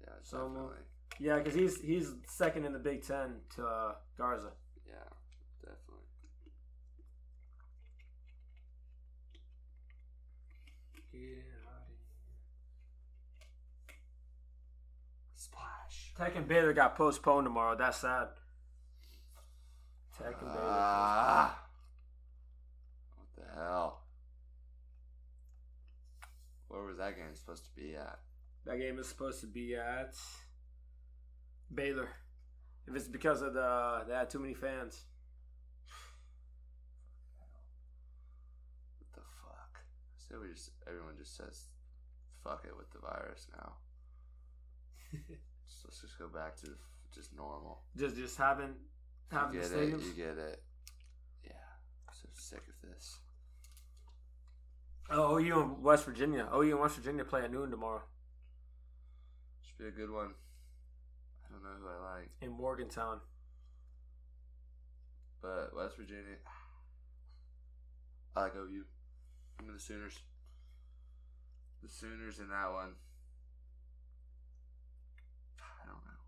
Yeah, Somu. definitely. yeah, because he's he's second in the Big Ten to uh, Garza. Yeah, definitely. Splash. Tech and Baylor got postponed tomorrow. That's sad. Tech and Baylor. Ah. What the hell? Where was that game supposed to be at? That game is supposed to be at Baylor. If it's because of the they had too many fans. What the fuck? So we just everyone just says fuck it with the virus now. [laughs] so let's just go back to just normal. Just just having You having the get it. stadiums. You get it. Yeah. So sick of this. Oh, OU and West Virginia. OU and West Virginia play at noon tomorrow Should be a good one. I don't know who I like, in Morgantown. but West Virginia. [sighs] I like OU. Give me the Sooners. The Sooners in that one. I don't know.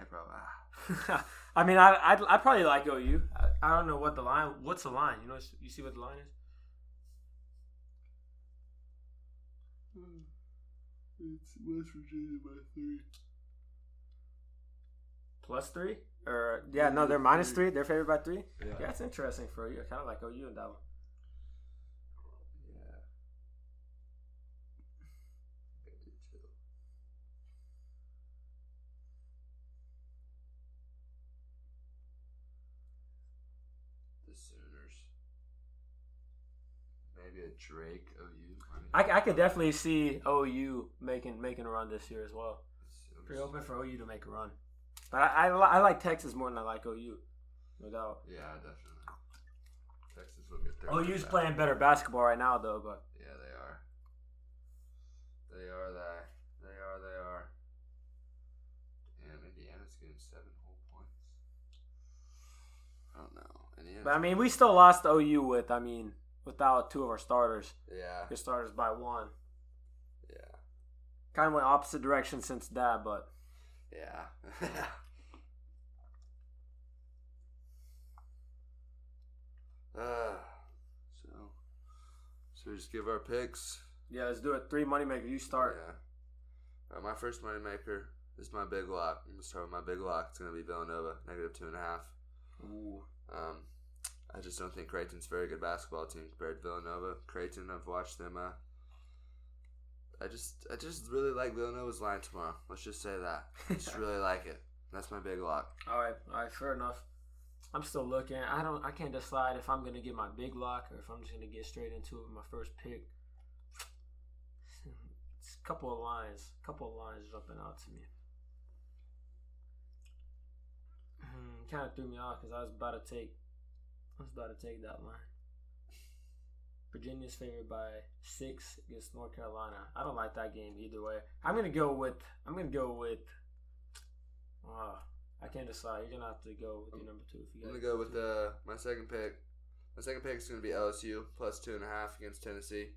I bro. Ah. [laughs] I mean, I I'd, I'd probably like OU. I, I don't know what the line. What's the line? You know, you see what the line is? It's West Virginia by three. Plus three? Or yeah, no, they're minus Three. three. They're favored by three. Yeah. Yeah, that's interesting for you. I kind of like OU in that one. Drake OU. I, I could definitely see OU making making a run this year as well. Sooners. Pretty open for OU to make a run. But I, I, I like Texas more than I like OU, no doubt. Yeah, definitely. Texas will get there. OU's playing better basketball right now though, but Yeah, they are. They are that. They are. They are. Damn, Indiana's getting seven whole points. I don't know. Indiana. but I mean we still lost OU with I mean without two of our starters. yeah, Your starters by one. yeah, Kind of went opposite direction since that, but yeah. [laughs] uh, so, so we just give our picks. yeah, let's do it. Three moneymakers. You start. Yeah. Uh, my first money maker is my big lock. I'm gonna start with my big lock. It's gonna be Villanova, negative two and a half. Ooh. Um, I just don't think Creighton's a very good basketball team compared to Villanova. Creighton, I've watched them. Uh, I just, I just really like Villanova's line tomorrow. Let's just say that. I just really [laughs] like it. That's my big lock. All right, all right, fair enough. I'm still looking. I don't. I can't decide if I'm gonna get my big lock or if I'm just gonna get straight into it with my first pick. [sighs] It's a couple of lines, a couple of lines jumping out to me. kind of threw me off because I was about to take, I was about to take that line. Virginia's favored by six against North Carolina. I don't like that game either way. I'm gonna go with. I'm gonna go with. Uh, I can't decide. You're gonna have to go with your number two. If you I'm gonna go with uh, my second pick. My second pick is gonna be LSU plus two and a half against Tennessee.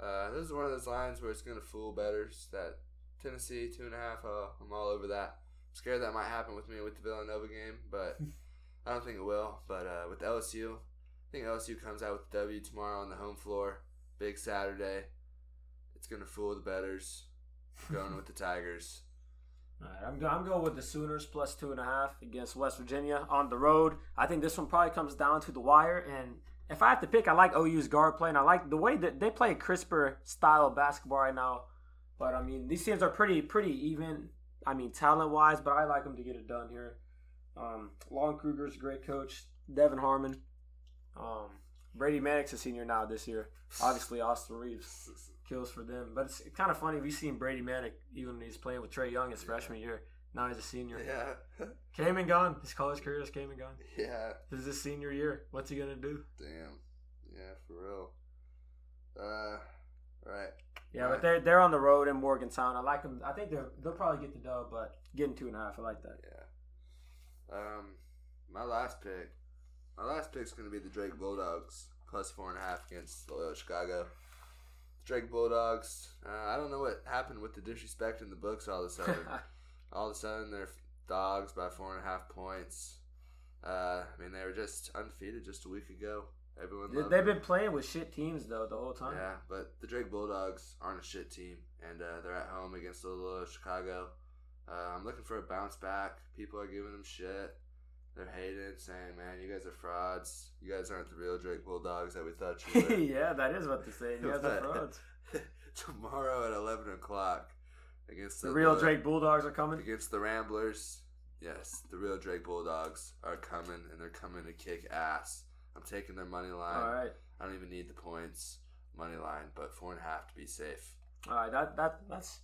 Uh, this is one of those lines where it's gonna fool betters. That Tennessee two and a half. Uh, I'm all over that. I'm scared that might happen with me with the Villanova game, but [laughs] I don't think it will. But uh, with LSU, I think LSU comes out with the W tomorrow on the home floor. Big Saturday. It's gonna fool the betters. [laughs] Going with the Tigers. All right, I'm, go- I'm going with the Sooners plus two and a half against West Virginia on the road. I think this one probably comes down to the wire. And if I have to pick, I like OU's guard play, and I like the way that they play a crisper style of basketball right now. But I mean, these teams are pretty pretty even. I mean, talent wise, but I like them to get it done here. Um, Lon Kruger's a great coach. De'Vion Harmon. Um, Brady Manek is a senior now this year. Obviously, Austin Reaves kills for them. But it's kind of funny. We've seen Brady Manek even when he's playing with Trae Young his freshman year. Now he's a senior. Yeah. [laughs] Came and gone. His college career just came and gone. yeah. This is his senior year. What's he gonna do? Damn. Yeah, for real. Uh, right. Yeah, but they're they're on the road in Morgantown. I like them. I think they'll they'll probably get the dub, but getting two and a half, I like that. Yeah. Um, my last pick. My last pick's gonna be the Drake Bulldogs plus four and a half against Loyola Chicago. Drake Bulldogs. Uh, I don't know what happened with the disrespect in the books all of a [laughs] sudden. all of a sudden, they're dogs by four and a half points. Uh, I mean, they were just undefeated just a week ago. Everyone They've them. been playing with shit teams though the whole time. Yeah, but the Drake Bulldogs aren't a shit team, and uh, they're at home against Loyola Chicago. Uh, I'm looking for a bounce back. People are giving them shit. They're hating, saying, "Man, you guys are frauds. You guys aren't the real Drake Bulldogs that we thought you were." [laughs] yeah, that is what they say. You guys are [laughs] frauds. [laughs] Tomorrow at 11 o'clock against The real Loyola- Drake Bulldogs are coming. against the Ramblers. Yes, the real Drake Bulldogs are coming, and they're coming to kick ass. I'm taking their money line. All right, I don't even need the points, money line, but four and a half to be safe. all right. That that that's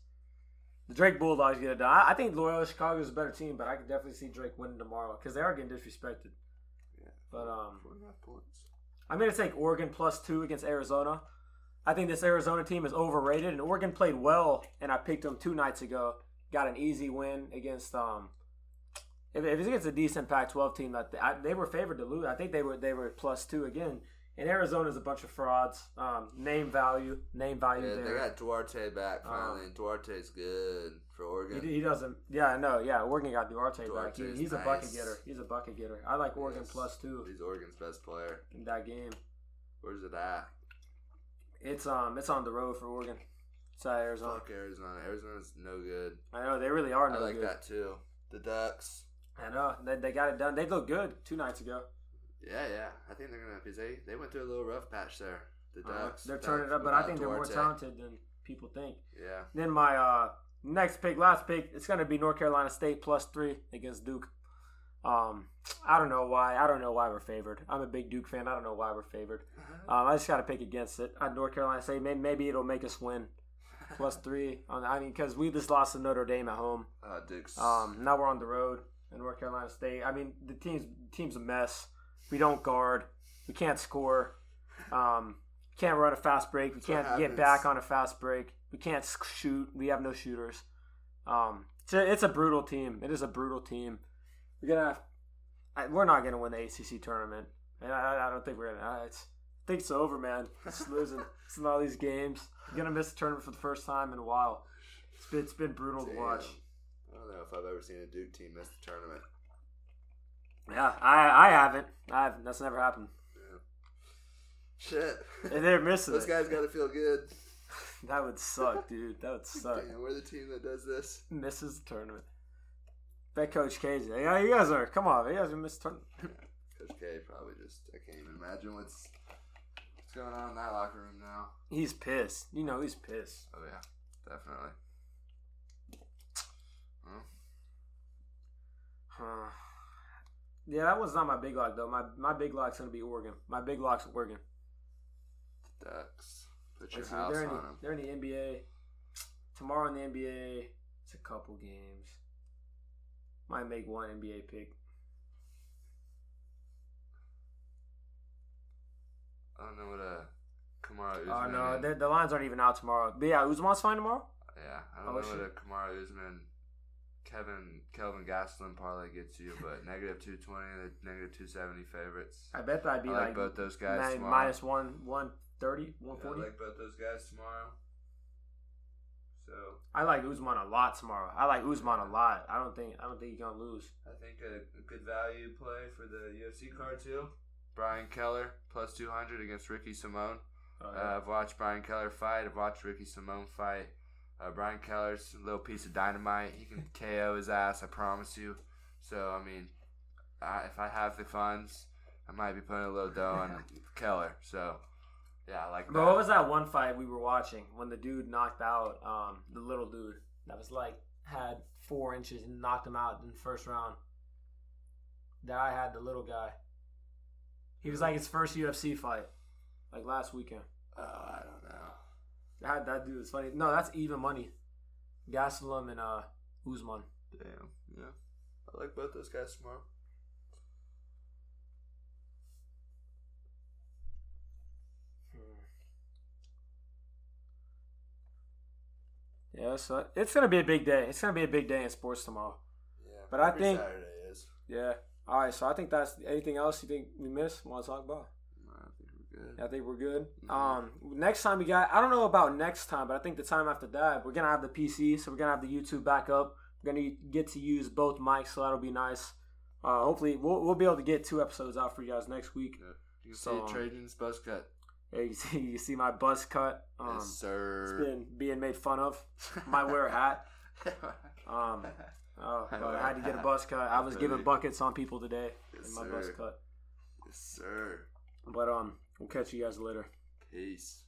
the Drake Bulldogs get it done. I, I think Loyola Chicago is a better team, but I could definitely see Drake winning tomorrow because they are getting disrespected. Yeah, But um, four and a half points. I'm going to take Oregon plus two against Arizona. I think this Arizona team is overrated, and Oregon played well, and I picked them two nights ago. Got an easy win against um. If, if it's against a decent Pac-12 team, that I, they were favored to lose. I think they were they were plus two again. And Arizona's a bunch of frauds. Um, name value, name value Yeah, they there. got Duarte back Um, finally, and Duarte's good for Oregon. He, he doesn't. Yeah, I know. Yeah, Oregon got Duarte, back. He, he's a bucket getter. He's a bucket getter. I like Oregon Yes. plus two He's Oregon's best player. in that game. Where's it at? It's um, it's on the road for Oregon. It's at Arizona. Fuck Arizona. Arizona's no good. I know they really are no good. I like good. that too. The Ducks. I know they, they got it done. They look good two nights ago. Yeah, yeah. I think they're gonna because they they went through a little rough patch there. The Uh, Ducks. they're turning it up, but I think they're more talented than people think. Yeah. Then my uh, next pick, last pick, it's gonna be North Carolina State plus three against Duke. Um, I don't know why. I don't know why we're favored. I'm a big Duke fan. I don't know why we're favored. Um, I just got to pick against it. Uh, North Carolina State. Maybe, maybe it'll make us win [laughs] plus three. On, I mean, because we just lost to Notre Dame at home. Uh, Duke's. Um, now we're on the road in North Carolina State. I mean, the team's team's a mess. We don't guard. We can't score. Um, can't run a fast break. We can't get back on a fast break. We can't shoot. We have no shooters. Um, it's a, it's a brutal team. It is a brutal team. We're gonna. I, we're not gonna win the ACC tournament, and I, I don't think we're gonna. I, it's, I think it's over, man. It's losing. [laughs] it's in all these games. You're gonna miss the tournament for the first time in a while. It's been, it's been brutal to watch. I don't know if I've ever seen a Duke team miss the tournament. Yeah, I I haven't. I haven't. That's never happened. Shit. And they're missing Those it. guys got to feel good. [laughs] That would suck, [laughs] dude. That would suck. Damn, we're the team that does this. Misses the tournament. Bet Coach K's. Yeah, you guys are. Come on, you guys are miss the tournament. [laughs] Coach K probably just. I can't even imagine what's what's going on in that locker room now. He's pissed. You know he's pissed. Oh yeah, definitely. Well, Huh. Yeah, that was not my big lock though. My my big lock's gonna be Oregon. My big lock's Oregon. Ducks. Put your Let's see, house they're, in on the, them. they're in the NBA. Tomorrow in the NBA, it's a couple games. Might make one NBA pick. I don't know what a Kamaru Oh Usman. no, the, the lines aren't even out tomorrow. But yeah, Usman's fine tomorrow. yeah, I don't Oh, know what a Kamaru Usman, Kevin Kelvin Gastelum parlay gets you, but [laughs] negative two twenty, negative two seventy favorites. I bet that'd be I like like, both those guys nine- tomorrow. minus one one thirty, one Yeah, I forty. like both those guys tomorrow. So I like Usman a lot tomorrow. I like Usman a lot. I don't think I don't think he's gonna lose. I think a, a good value play for the UFC card too. Brian Keller plus two hundred against Ricky Simone. Uh, Uh, I've watched Brian Keller fight. I've watched Ricky Simone fight. Uh, Brian Keller's a little piece of dynamite. He can [laughs] KO his ass. I promise you. So I mean, I, if I have the funds, I might be putting a little dough on [laughs] Keller. So yeah, I like but what was that one fight we were watching when the dude knocked out um, the little dude that was like had four inches and knocked him out in the first round? That I had the little guy. He was like his first UFC fight, like last weekend. Oh, I don't know. That that dude was funny. No, that's even money. Gastelum and uh Usman. Damn. Yeah. I like both those guys tomorrow. Yeah, so it's gonna be a big day. It's gonna be a big day in sports tomorrow. Yeah. But I think- Saturday is. Yeah. All right. So I think that's anything else you think we missed. Want to talk about? No, I think we're good. I think we're good. Mhm. Um, next time we got. I don't know about next time, but I think the time after that we're gonna have the PC, so we're gonna have the YouTube back up. We're gonna get to use both mics, so that'll be nice. Uh, hopefully we'll, we'll be able to get two episodes out for you guys next week. Yeah. You can So, see Trajan's buzz cut. Yeah, [laughs] you see, you see my buzz cut. Um, yes, it's sir. been being made fun of. [laughs] Might wear a hat. [laughs] Um, oh, I but I had to get a buzz cut. I was giving buckets on people today Yes, in my buzz sir. cut. yes, sir. But um, we'll catch you guys later. Peace.